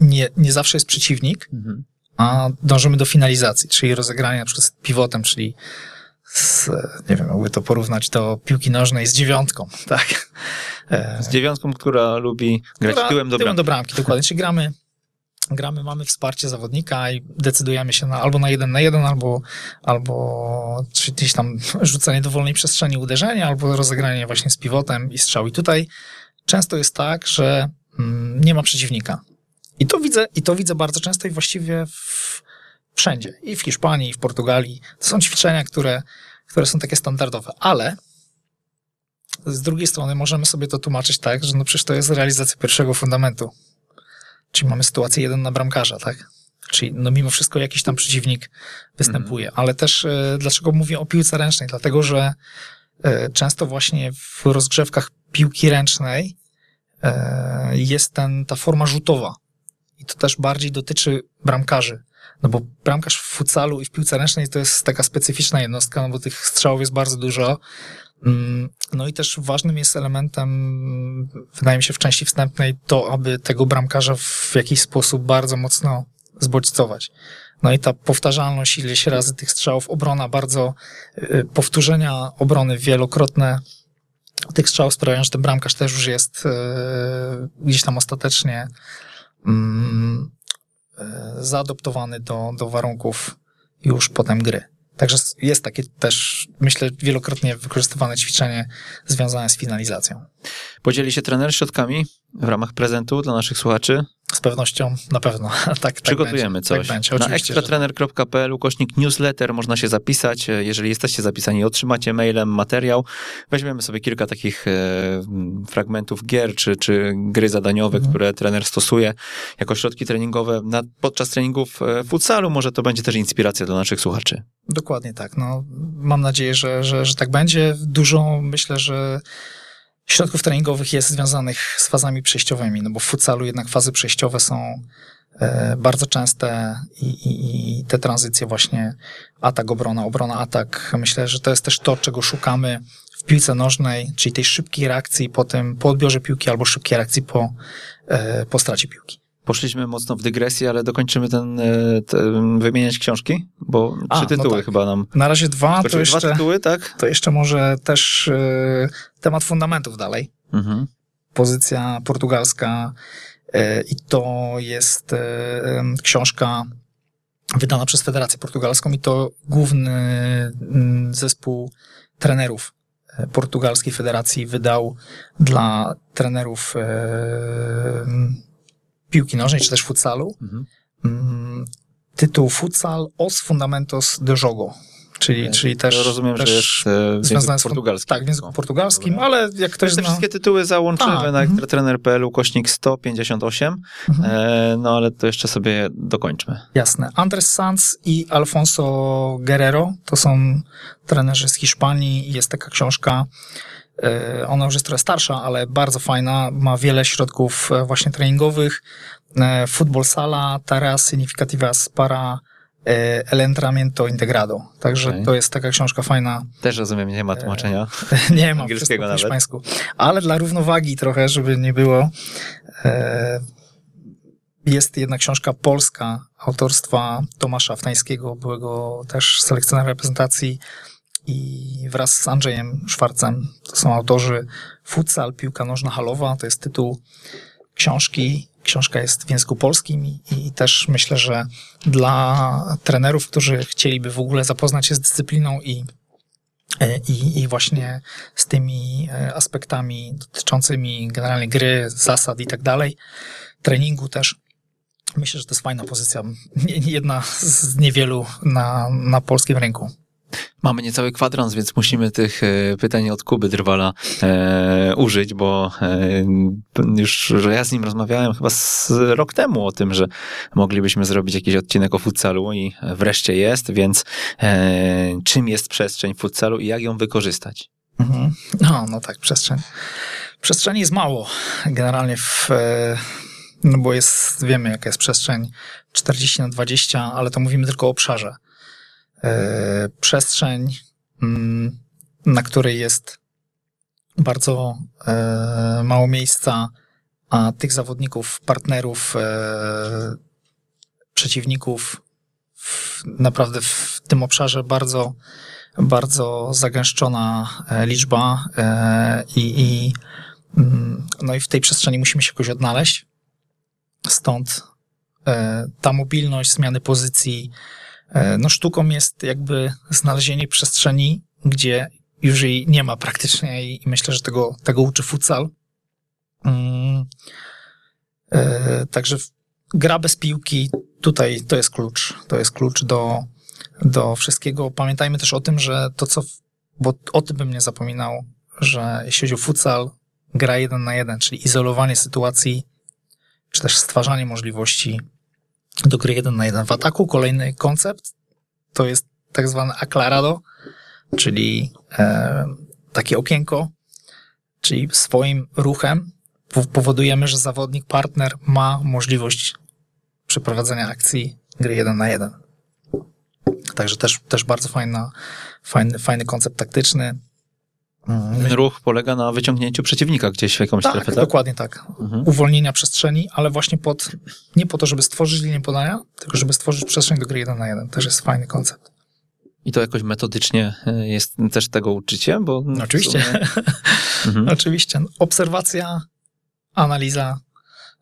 [SPEAKER 4] nie, nie zawsze jest przeciwnik, mhm. a dążymy do finalizacji, czyli rozegrania na przykład z pivotem, czyli z, nie wiem, jakby to porównać do piłki nożnej z dziewiątką, tak?
[SPEAKER 3] Z dziewiątką, która lubi grać która, tyłem do bramki. Tyłem
[SPEAKER 4] do bramki, dokładnie. Czyli gramy gramy, mamy wsparcie zawodnika i decydujemy się na, albo na jeden na jeden, albo, albo czy gdzieś tam rzucenie do wolnej przestrzeni, uderzenie, albo rozegranie właśnie z pivotem i strzał. I tutaj często jest tak, że mm, nie ma przeciwnika. I to widzę, i to widzę bardzo często i właściwie w, wszędzie. I w Hiszpanii, i w Portugalii. To są ćwiczenia, które, które są takie standardowe, ale z drugiej strony możemy sobie to tłumaczyć tak, że no przecież to jest realizacja pierwszego fundamentu Czyli mamy sytuację jeden na bramkarza, tak? Czyli no mimo wszystko jakiś tam przeciwnik występuje. Mm. Ale też e, dlaczego mówię o piłce ręcznej? Dlatego, że e, często właśnie w rozgrzewkach piłki ręcznej e, jest ten, ta forma rzutowa. I to też bardziej dotyczy bramkarzy. No bo bramkarz w futsalu i w piłce ręcznej to jest taka specyficzna jednostka, no bo tych strzałów jest bardzo dużo. Mm, no i też ważnym jest elementem, wydaje mi się, w części wstępnej to, aby tego bramkarza w jakiś sposób bardzo mocno zbodźcować. No i ta powtarzalność ileś razy tych strzałów, obrona bardzo, y, powtórzenia obrony wielokrotne tych strzałów sprawiają, że ten bramkarz też już jest y, gdzieś tam ostatecznie mm, y, zaadoptowany do, do warunków już potem gry. Także jest takie też, myślę, wielokrotnie wykorzystywane ćwiczenie związane z finalizacją.
[SPEAKER 3] Podzieli się trener środkami w ramach prezentu dla naszych słuchaczy?
[SPEAKER 4] Z pewnością, na pewno. tak,
[SPEAKER 3] Przygotujemy
[SPEAKER 4] tak
[SPEAKER 3] coś.
[SPEAKER 4] Tak będzie,
[SPEAKER 3] Na ekstratrener.pl ukośnik newsletter można się zapisać. Jeżeli jesteście zapisani otrzymacie mailem materiał, weźmiemy sobie kilka takich e, fragmentów gier czy, czy gry zadaniowe, mhm. które trener stosuje jako środki treningowe na, podczas treningów e, futsalu. Może to będzie też inspiracja dla naszych słuchaczy.
[SPEAKER 4] Dokładnie tak. No, mam nadzieję, że, że, że tak będzie. Dużo myślę, że środków treningowych jest związanych z fazami przejściowymi, no bo w futsalu jednak fazy przejściowe są e, bardzo częste i, i, i te tranzycje właśnie atak, obrona, obrona, atak. Myślę, że to jest też to, czego szukamy w piłce nożnej, czyli tej szybkiej reakcji po tym, po odbiorze piłki albo szybkiej reakcji po, e, po stracie piłki.
[SPEAKER 3] Poszliśmy mocno w dygresję, ale dokończymy ten, e, ten wymieniać książki, bo
[SPEAKER 4] A,
[SPEAKER 3] trzy
[SPEAKER 4] no
[SPEAKER 3] tytuły
[SPEAKER 4] tak.
[SPEAKER 3] chyba nam.
[SPEAKER 4] Na razie dwa, to jeszcze,
[SPEAKER 3] Dwa tytuły, tak?
[SPEAKER 4] to jeszcze może też e, temat fundamentów dalej.
[SPEAKER 3] Mhm.
[SPEAKER 4] pozycja portugalska e, i to jest em, książka wydana przez Federację Portugalską i to główny zespół trenerów portugalskiej federacji wydał dla trenerów piłki nożnej czy też futsalu
[SPEAKER 3] Mhm.
[SPEAKER 4] mm, tytuł Futsal os Fundamentos de Jogo, czyli, czyli też,
[SPEAKER 3] rozumiem,
[SPEAKER 4] też
[SPEAKER 3] że jest e, w języku portugalskim.
[SPEAKER 4] Tak, w języku portugalskim,
[SPEAKER 3] Dobra.
[SPEAKER 4] ale jak ktoś
[SPEAKER 3] Te
[SPEAKER 4] zna...
[SPEAKER 3] wszystkie tytuły załączymy
[SPEAKER 4] Tak,
[SPEAKER 3] na
[SPEAKER 4] mhm.
[SPEAKER 3] ekstratrener.pl ukośnik 158,
[SPEAKER 4] Mhm.
[SPEAKER 3] e, no ale to jeszcze sobie dokończmy.
[SPEAKER 4] Jasne. Andres Sanz i Alfonso Guerrero to są trenerzy z Hiszpanii. Jest taka książka. E, Ona już jest trochę starsza, ale bardzo fajna. Ma wiele środków e, właśnie treningowych. E, Futbol sala, tareas significativas para e, el entrenamiento integrado. Także
[SPEAKER 3] Okej.
[SPEAKER 4] to jest taka książka fajna.
[SPEAKER 3] Też rozumiem, nie ma tłumaczenia.
[SPEAKER 4] Nie ma
[SPEAKER 3] Angielskiego nawet.
[SPEAKER 4] hiszpańsku. Ale dla równowagi trochę, żeby nie było, jest jedna książka polska autorstwa Tomasza Wtańskiego, byłego też selekcjonera reprezentacji i wraz z Andrzejem Szwarcem, to są autorzy Futsal, piłka nożna halowa, to jest tytuł książki. Książka jest w języku polskim i, i też myślę, że dla trenerów, którzy chcieliby w ogóle zapoznać się z dyscypliną i E, i, i właśnie z tymi e, aspektami dotyczącymi generalnie gry, zasad i tak dalej, treningu też. Myślę, że to jest fajna pozycja. Jedna z niewielu na, na polskim rynku.
[SPEAKER 3] Mamy niecały kwadrans, więc musimy tych e, pytań od Kuby Drwala e, użyć, bo e, już że ja z nim rozmawiałem chyba z rok temu o tym, że moglibyśmy zrobić jakiś odcinek o futsalu i wreszcie jest, więc e, czym jest przestrzeń futsalu i jak ją wykorzystać?
[SPEAKER 4] Mhm. No, no tak, przestrzeń. Przestrzeni jest mało generalnie w, e, no bo jest, wiemy jaka jest przestrzeń 40 na 20, ale to mówimy tylko o obszarze. E, Przestrzeń, mm, na której jest bardzo e, mało miejsca, a tych zawodników, partnerów, e, przeciwników naprawdę w tym obszarze bardzo bardzo zagęszczona liczba i, i mm, no i w tej przestrzeni musimy się jakoś odnaleźć. Stąd ta mobilność, zmiany pozycji. E, No sztuką jest jakby znalezienie przestrzeni, gdzie już jej nie ma praktycznie i myślę, że tego, tego uczy futsal. Mm, e, Także gra bez piłki tutaj to jest klucz. To jest klucz do, do wszystkiego. Pamiętajmy też o tym, że to co, bo o tym bym nie zapominał, że jeśli chodzi o futsal, gra jeden na jeden, czyli izolowanie sytuacji, czy też stwarzanie możliwości do gry jeden na jeden. W ataku kolejny koncept to jest tak zwane aclarado, czyli e, takie okienko, czyli swoim ruchem po- powodujemy, że zawodnik, partner ma możliwość przeprowadzenia akcji gry jeden na jeden. Także też, też bardzo fajna, fajny, fajny koncept taktyczny.
[SPEAKER 3] Ten ruch polega na wyciągnięciu przeciwnika gdzieś w jakąś
[SPEAKER 4] Tak,
[SPEAKER 3] strefę, tak?
[SPEAKER 4] dokładnie tak.
[SPEAKER 3] Mhm.
[SPEAKER 4] Uwolnienia przestrzeni, ale właśnie pod, nie po to, żeby stworzyć linię podania, tylko żeby stworzyć przestrzeń do gry jeden na jeden. Też jest fajny koncept.
[SPEAKER 3] I to jakoś metodycznie e, jest też tego uczycie, bo... w
[SPEAKER 4] Oczywiście.
[SPEAKER 3] sumie- Mhm.
[SPEAKER 4] Oczywiście. Obserwacja, analiza,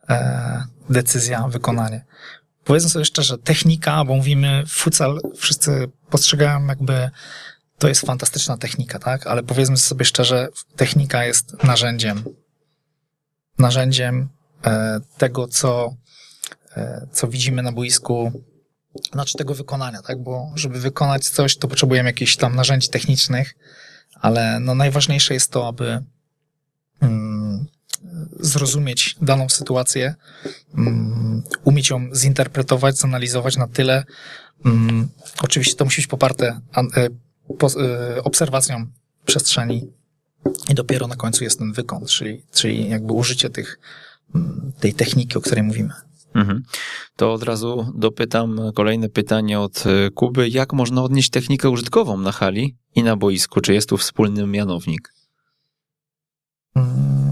[SPEAKER 4] e, decyzja, wykonanie. Powiedzmy sobie szczerze, technika, bo mówimy futsal, wszyscy postrzegają jakby to jest fantastyczna technika, tak? Ale powiedzmy sobie szczerze, technika jest narzędziem. Narzędziem e, tego, co, e, co widzimy na boisku, znaczy tego wykonania, tak? Bo żeby wykonać coś, to potrzebujemy jakichś tam narzędzi technicznych, ale no najważniejsze jest to, aby mm, zrozumieć daną sytuację, mm, umieć ją zinterpretować, zanalizować na tyle. Mm, oczywiście to musi być poparte an, e, obserwacją przestrzeni i dopiero na końcu jest ten wykon, czyli, czyli jakby użycie tych, mm, tej techniki, o której mówimy.
[SPEAKER 3] Mhm. To od razu dopytam kolejne pytanie od e, Kuby. Jak można odnieść technikę użytkową na hali i na boisku? Czy jest tu wspólny mianownik?
[SPEAKER 4] Mm,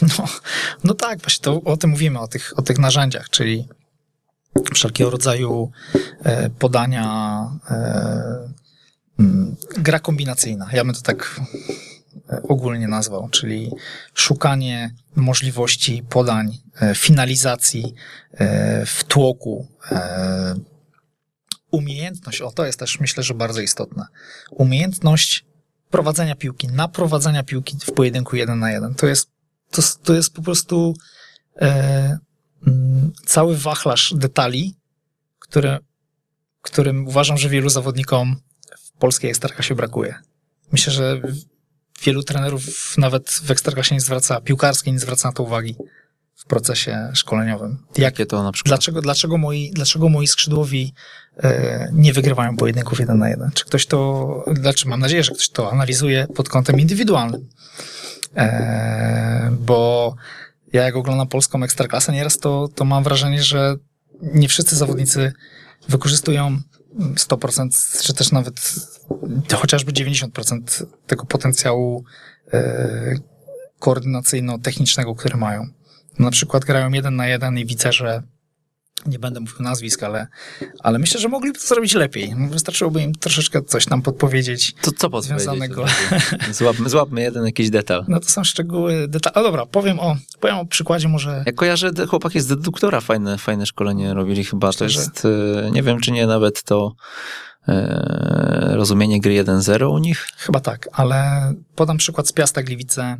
[SPEAKER 4] No, no tak, właśnie to o tym mówimy, o tych, o tych narzędziach, czyli wszelkiego rodzaju e, podania, e, gra kombinacyjna. Ja bym to tak e, ogólnie nazwał, czyli szukanie możliwości podań, e, finalizacji e, w tłoku, umiejętność, o to jest też myślę, że bardzo istotne, umiejętność prowadzenia piłki, naprowadzania piłki w pojedynku jeden na jeden. To jest, to, to jest po prostu e, mm, cały wachlarz detali, które, którym uważam, że wielu zawodnikom polskiej ekstraklasie brakuje. Myślę, że wielu trenerów nawet w ekstraklasie nie zwraca, piłkarskiej nie zwraca na to uwagi w procesie szkoleniowym. Jak,
[SPEAKER 3] Jakie to na przykład?
[SPEAKER 4] Dlaczego, dlaczego, moi, dlaczego moi skrzydłowi e, nie wygrywają pojedynków jeden na jeden? Czy ktoś to, znaczy mam nadzieję, że ktoś to analizuje pod kątem indywidualnym. E, bo ja jak oglądam polską ekstraklasę nieraz, to, to mam wrażenie, że nie wszyscy zawodnicy wykorzystują 100%, czy też nawet chociażby 90% tego potencjału e, koordynacyjno-technicznego, który mają. Na przykład grają jeden na jeden i widzę, że nie będę mówił nazwisk, ale, ale myślę, że mogliby to zrobić lepiej. Wystarczyłoby im troszeczkę coś nam podpowiedzieć.
[SPEAKER 3] To co podpowiedzieć?
[SPEAKER 4] Związanego.
[SPEAKER 3] Złapmy, złapmy jeden jakiś detal.
[SPEAKER 4] No to są szczegóły, detale. O dobra, powiem o, powiem o przykładzie może.
[SPEAKER 3] Ja kojarzę, te chłopaki z deduktora fajne, fajne szkolenie robili chyba. To
[SPEAKER 4] Myślę,
[SPEAKER 3] jest, e, nie wiem czy nie nawet to e, rozumienie gry 1-0 u nich.
[SPEAKER 4] Chyba tak, ale podam przykład z Piasta Gliwice,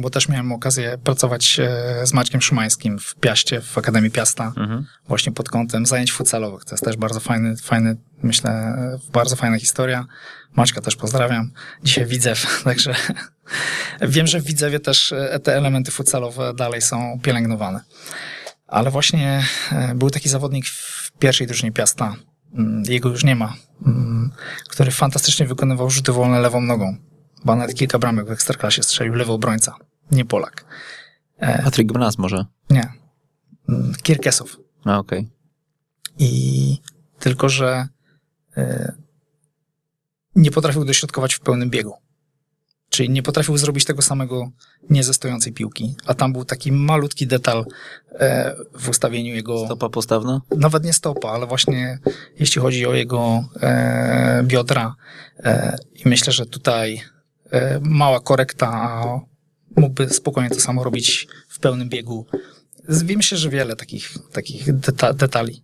[SPEAKER 4] bo też miałem okazję pracować e, z Maćkiem Szymańskim w Piaście, w Akademii Piasta,
[SPEAKER 3] Mhm.
[SPEAKER 4] właśnie pod kątem zajęć futsalowych. To jest też bardzo fajny, fajny myślę, bardzo fajna historia. Maćka też pozdrawiam. Dzisiaj Widzew, także wiem, że w Widzewie też e, te elementy futsalowe dalej są pielęgnowane. Ale właśnie e, był taki zawodnik w pierwszej drużynie Piasta, mm, jego już nie ma, mm, który fantastycznie wykonywał rzuty wolne lewą nogą. Bo nawet kilka bramek w Ekstraklasie strzelił lewy obrońca, nie Polak. E,
[SPEAKER 3] Patryk Bnas może.
[SPEAKER 4] nie. Mm, Kierkesow.
[SPEAKER 3] A, okej.
[SPEAKER 4] I tylko, że e, nie potrafił dośrodkować w pełnym biegu. Czyli nie potrafił zrobić tego samego nie ze stojącej piłki. A tam był taki malutki detal e, w ustawieniu jego,
[SPEAKER 3] Stopa postawna?
[SPEAKER 4] nawet nie stopa, ale właśnie jeśli chodzi o jego e, biodra. E, I myślę, że tutaj mała korekta, a mógłby spokojnie to samo robić w pełnym biegu. Z- Myślę, że wiele takich, takich deta detali.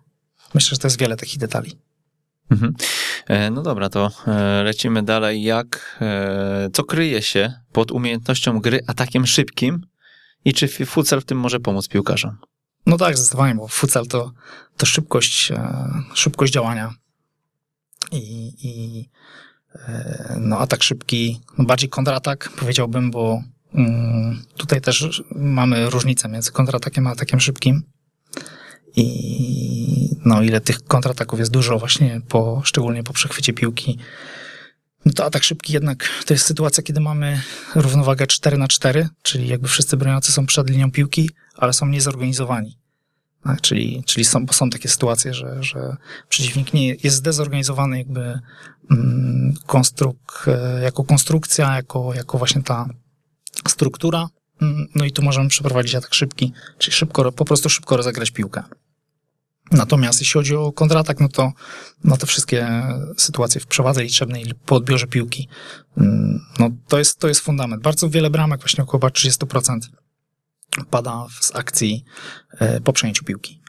[SPEAKER 4] Myślę, że to jest wiele takich detali.
[SPEAKER 3] Mhm. E, No dobra, to e, lecimy dalej. Jak, e, co kryje się pod umiejętnością gry atakiem szybkim i czy futsal w tym może pomóc piłkarzom?
[SPEAKER 4] No tak, zdecydowanie, bo futsal to, to szybkość, e, szybkość działania i, i e, no, atak szybki, no bardziej kontratak powiedziałbym, bo mm, tutaj też mamy różnicę między kontratakiem a atakiem szybkim. I no, ile tych kontrataków jest dużo właśnie po, szczególnie po przechwycie piłki. No to atak szybki jednak to jest sytuacja, kiedy mamy równowagę 4 na 4, czyli jakby wszyscy broniący są przed linią piłki, ale są niezorganizowani. Tak, czyli, czyli są, bo są takie sytuacje, że, że przeciwnik nie jest zdezorganizowany jakby mm, konstruk, e, jako konstrukcja, jako, jako właśnie ta struktura. Mm, No i tu możemy przeprowadzić atak szybki, czyli szybko, po prostu szybko rozegrać piłkę. Natomiast jeśli chodzi o kontratak, no to, no to wszystkie sytuacje w przewadze liczebnej po odbiorze piłki, mm, no to jest, to jest fundament. Bardzo wiele bramek, właśnie około 30% pada z akcji e, po przejęciu piłki.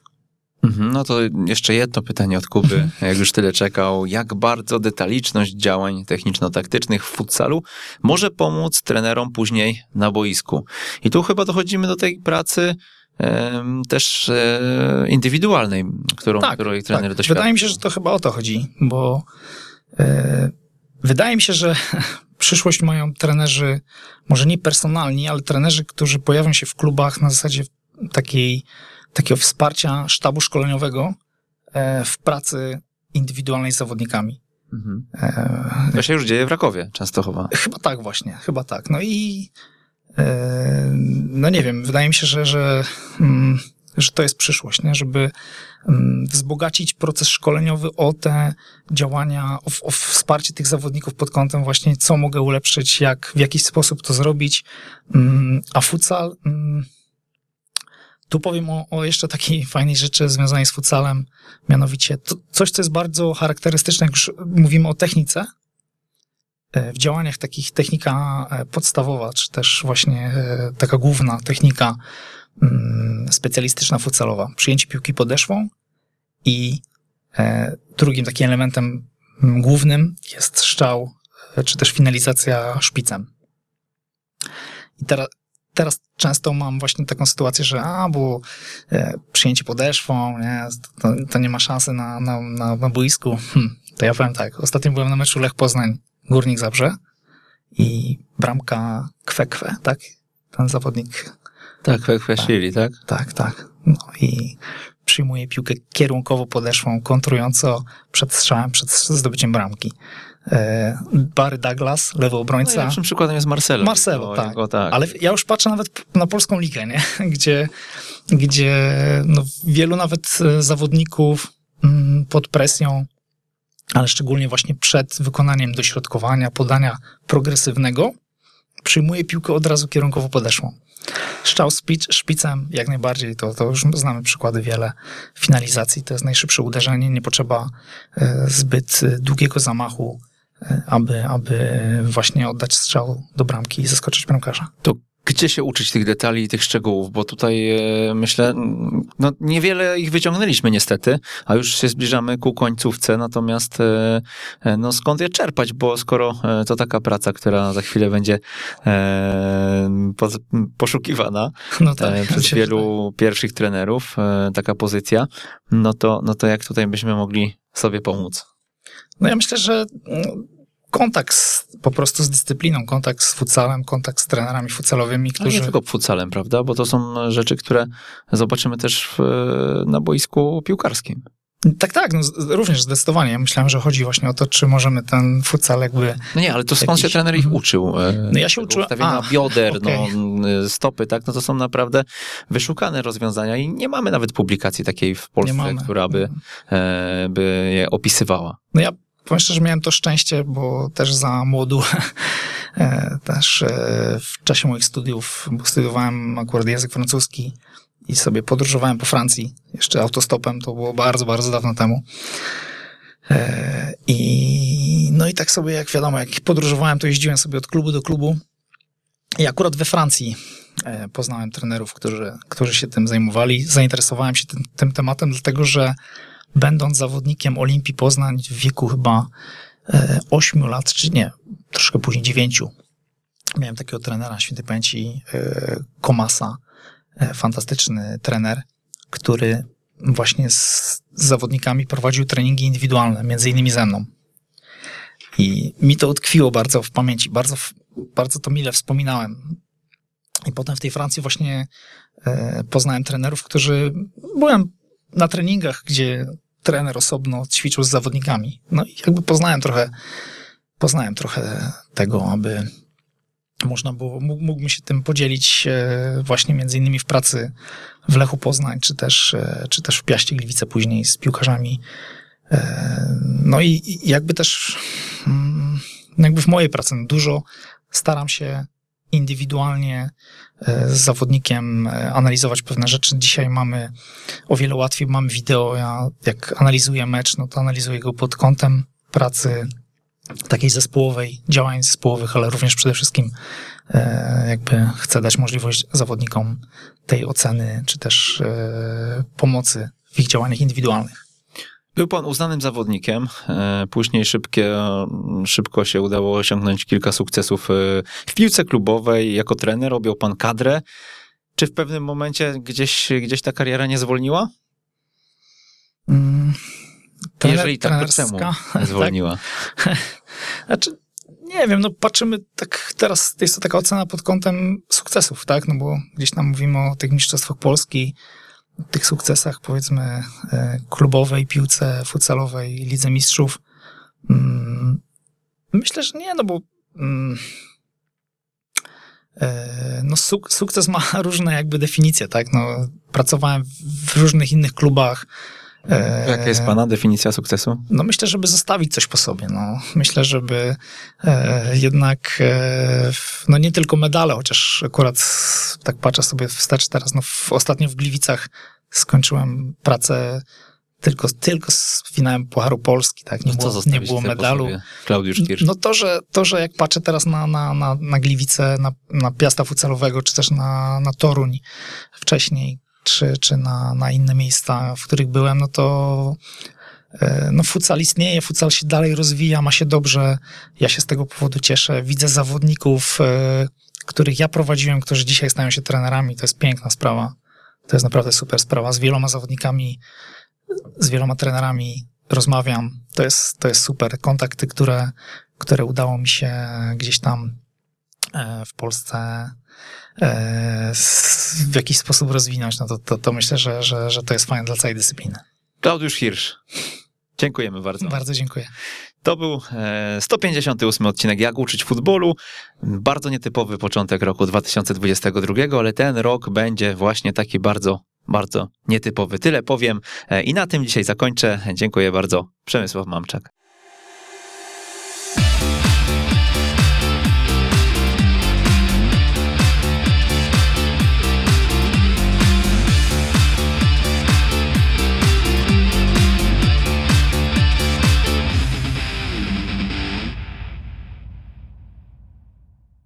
[SPEAKER 3] Mhm, No to jeszcze jedno pytanie od Kuby, jak już tyle czekał. Jak bardzo detaliczność działań techniczno-taktycznych w futsalu może pomóc trenerom później na boisku? I tu chyba dochodzimy do tej pracy też e, indywidualnej, którą, której trener doświadcza.
[SPEAKER 4] Wydaje mi się, że to chyba o to chodzi, bo e, wydaje mi się, że przyszłość mają trenerzy, może nie personalni, ale trenerzy, którzy pojawią się w klubach na zasadzie takiej, takiego wsparcia sztabu szkoleniowego e, w pracy indywidualnej z zawodnikami.
[SPEAKER 3] Mhm.
[SPEAKER 4] E,
[SPEAKER 3] To się już dzieje w Rakowie, Częstochowa.
[SPEAKER 4] Chyba tak właśnie, chyba tak. No i e, no nie wiem, wydaje mi się, że, że, mm, że to jest przyszłość, nie? żeby wzbogacić proces szkoleniowy o te działania, o, o wsparcie tych zawodników pod kątem właśnie, co mogę ulepszyć, jak, w jaki sposób to zrobić. Mm, a futsal, mm, tu powiem o, o, jeszcze takiej fajnej rzeczy związanej z futsalem, mianowicie to, coś, co jest bardzo charakterystyczne, jak już mówimy o technice, e, w działaniach takich technika e, podstawowa, czy też właśnie e, taka główna technika mm, specjalistyczna futsalowa, przyjęcie piłki podeszwą i drugim takim elementem mm, głównym jest strzał, czy też finalizacja szpicem. I teraz, teraz często mam właśnie taką sytuację, że a, bo e, przyjęcie podeszwą, nie, to, to, nie ma szansy na, na, na, na boisku. Hm, to ja powiem tak, ostatnio byłem na meczu Lech Poznań, Górnik Zabrze i bramka Kwekwe, tak? Ten zawodnik.
[SPEAKER 3] Tak, Kwekwe tak, tak?
[SPEAKER 4] Tak, tak. No i przyjmuje piłkę kierunkowo podeszwą, kontrująco przed strzałem, przed zdobyciem bramki. E, Barry Douglas, lewy obrońca.
[SPEAKER 3] Najlepszym przykładem jest Marcelo.
[SPEAKER 4] Marcelo, tak. Jego, tak. Ale ja już patrzę nawet na polską ligę, nie? gdzie, gdzie no, wielu nawet e, zawodników mm, pod presją, ale szczególnie właśnie przed wykonaniem dośrodkowania, podania progresywnego, przyjmuje piłkę od razu kierunkowo podeszłą. Szczał szpicem jak najbardziej, to, to już znamy przykłady wiele. Finalizacji to jest najszybsze uderzenie, nie potrzeba e, zbyt długiego zamachu aby, aby właśnie oddać strzał do bramki i zaskoczyć bramkarza.
[SPEAKER 3] To gdzie się uczyć tych detali i tych szczegółów, bo tutaj e, myślę, no niewiele ich wyciągnęliśmy niestety, a już się zbliżamy ku końcówce, natomiast e, e, no skąd je czerpać, bo skoro to taka praca, która za chwilę będzie poszukiwana no tak, przez wielu pierwszych trenerów, taka pozycja, no to, no to jak tutaj byśmy mogli sobie pomóc?
[SPEAKER 4] No ja myślę, że mm, kontakt z, po prostu z dyscypliną, kontakt z futsalem, kontakt z trenerami futsalowymi, którzy...
[SPEAKER 3] No nie tylko futsalem, prawda? Bo to są rzeczy, które zobaczymy też w, na boisku piłkarskim.
[SPEAKER 4] Tak, tak, no, również zdecydowanie. Ja myślałem, że chodzi właśnie o to, czy możemy ten futsal jakby...
[SPEAKER 3] No nie, ale to skąd jakiś... się trener ich uczył? E,
[SPEAKER 4] no ja się uczyłem...
[SPEAKER 3] Ustawienia bioder, okay. no, stopy, tak, no to są naprawdę wyszukane rozwiązania i nie mamy nawet publikacji takiej w Polsce, która by, mhm. e, by je opisywała.
[SPEAKER 4] No ja powiem szczerze, miałem to szczęście, bo też za młodu e, też w czasie moich studiów, bo studiowałem akurat język francuski, i sobie podróżowałem po Francji, jeszcze autostopem, to było bardzo, bardzo dawno temu. E, I no i tak sobie, jak wiadomo, jak podróżowałem, to jeździłem sobie od klubu do klubu. I akurat we Francji e, poznałem trenerów, którzy, którzy się tym zajmowali. Zainteresowałem się tym, tym tematem, dlatego że będąc zawodnikiem Olimpii Poznań w wieku chyba 8 e, lat, czy nie, troszkę później 9, miałem takiego trenera świętej pamięci Komasa, E, fantastyczny trener, który właśnie z zawodnikami prowadził treningi indywidualne, między innymi ze mną. I mi to utkwiło bardzo w pamięci, bardzo, bardzo to mile wspominałem. I potem w tej Francji właśnie e, poznałem trenerów, którzy byłem na treningach, gdzie trener osobno ćwiczył z zawodnikami. No i jakby poznałem trochę, poznałem trochę tego, aby można było, mógłbym się tym podzielić e, właśnie między innymi w pracy w Lechu Poznań, czy też, e, czy też w Piaście Gliwice później z piłkarzami. E, no i jakby też mm, jakby w mojej pracy no dużo staram się indywidualnie z zawodnikiem analizować pewne rzeczy. Dzisiaj mamy o wiele łatwiej, mamy wideo. Ja jak analizuję mecz, no to analizuję go pod kątem pracy takiej zespołowej, działań zespołowych, ale również przede wszystkim e, jakby chcę dać możliwość zawodnikom tej oceny, czy też e, pomocy w ich działaniach indywidualnych.
[SPEAKER 3] Był pan uznanym zawodnikiem, e, później szybkie, szybko się udało osiągnąć kilka sukcesów w piłce klubowej, jako trener objął pan kadrę. Czy w pewnym momencie gdzieś, gdzieś ta kariera nie zwolniła?
[SPEAKER 4] Mm,
[SPEAKER 3] Jeżeli tak, to czemu zwolniła?
[SPEAKER 4] Tak? Znaczy, nie wiem, no patrzymy tak teraz, jest to taka ocena pod kątem sukcesów, tak? No bo gdzieś tam mówimy o tych mistrzostwach Polski, tych sukcesach powiedzmy e, klubowej, piłce futsalowej, lidze mistrzów. Mm, myślę, że nie, no bo mm, e, no suk sukces ma różne jakby definicje, tak? No, pracowałem w różnych innych klubach.
[SPEAKER 3] E, Jaka jest pana definicja sukcesu?
[SPEAKER 4] No myślę, żeby zostawić coś po sobie. No. Myślę, żeby e, jednak e, no nie tylko medale, chociaż akurat tak patrzę sobie wstecz teraz, no w, ostatnio w Gliwicach skończyłem pracę tylko, tylko z finałem Pucharu Polski, tak? Nie
[SPEAKER 3] no
[SPEAKER 4] było, nie było medalu.
[SPEAKER 3] Klaudiusz Kirsz.
[SPEAKER 4] No to że, to, że jak patrzę teraz na, na, na, na Gliwice, na, na Piasta Fucelowego, czy też na, na Toruń wcześniej, czy, czy na, na inne miejsca, w których byłem, no to e, no futsal istnieje, futsal się dalej rozwija, ma się dobrze. Ja się z tego powodu cieszę. Widzę zawodników, e, których ja prowadziłem, którzy dzisiaj stają się trenerami. To jest piękna sprawa. To jest naprawdę super sprawa. Z wieloma zawodnikami, z wieloma trenerami rozmawiam. To jest, to jest super. Kontakty, które, które udało mi się gdzieś tam e, w Polsce E, w jakiś sposób rozwinąć, no to, to, to myślę, że, że, że to jest fajne dla całej dyscypliny.
[SPEAKER 3] Klaudiusz Hirsch. Dziękujemy bardzo.
[SPEAKER 4] Bardzo dziękuję.
[SPEAKER 3] To był 158 e, odcinek Jak uczyć futbolu. Bardzo nietypowy początek roku 2022, ale ten rok będzie właśnie taki bardzo, bardzo nietypowy. Tyle powiem e, i na tym dzisiaj zakończę. Dziękuję bardzo. Przemysław Mamczak.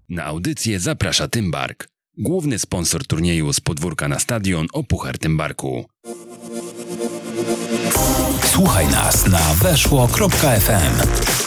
[SPEAKER 2] Na audycję zaprasza Tymbark, główny sponsor turnieju z podwórka na stadion o Puchar Tymbarku.
[SPEAKER 1] Słuchaj nas na weszło.fm.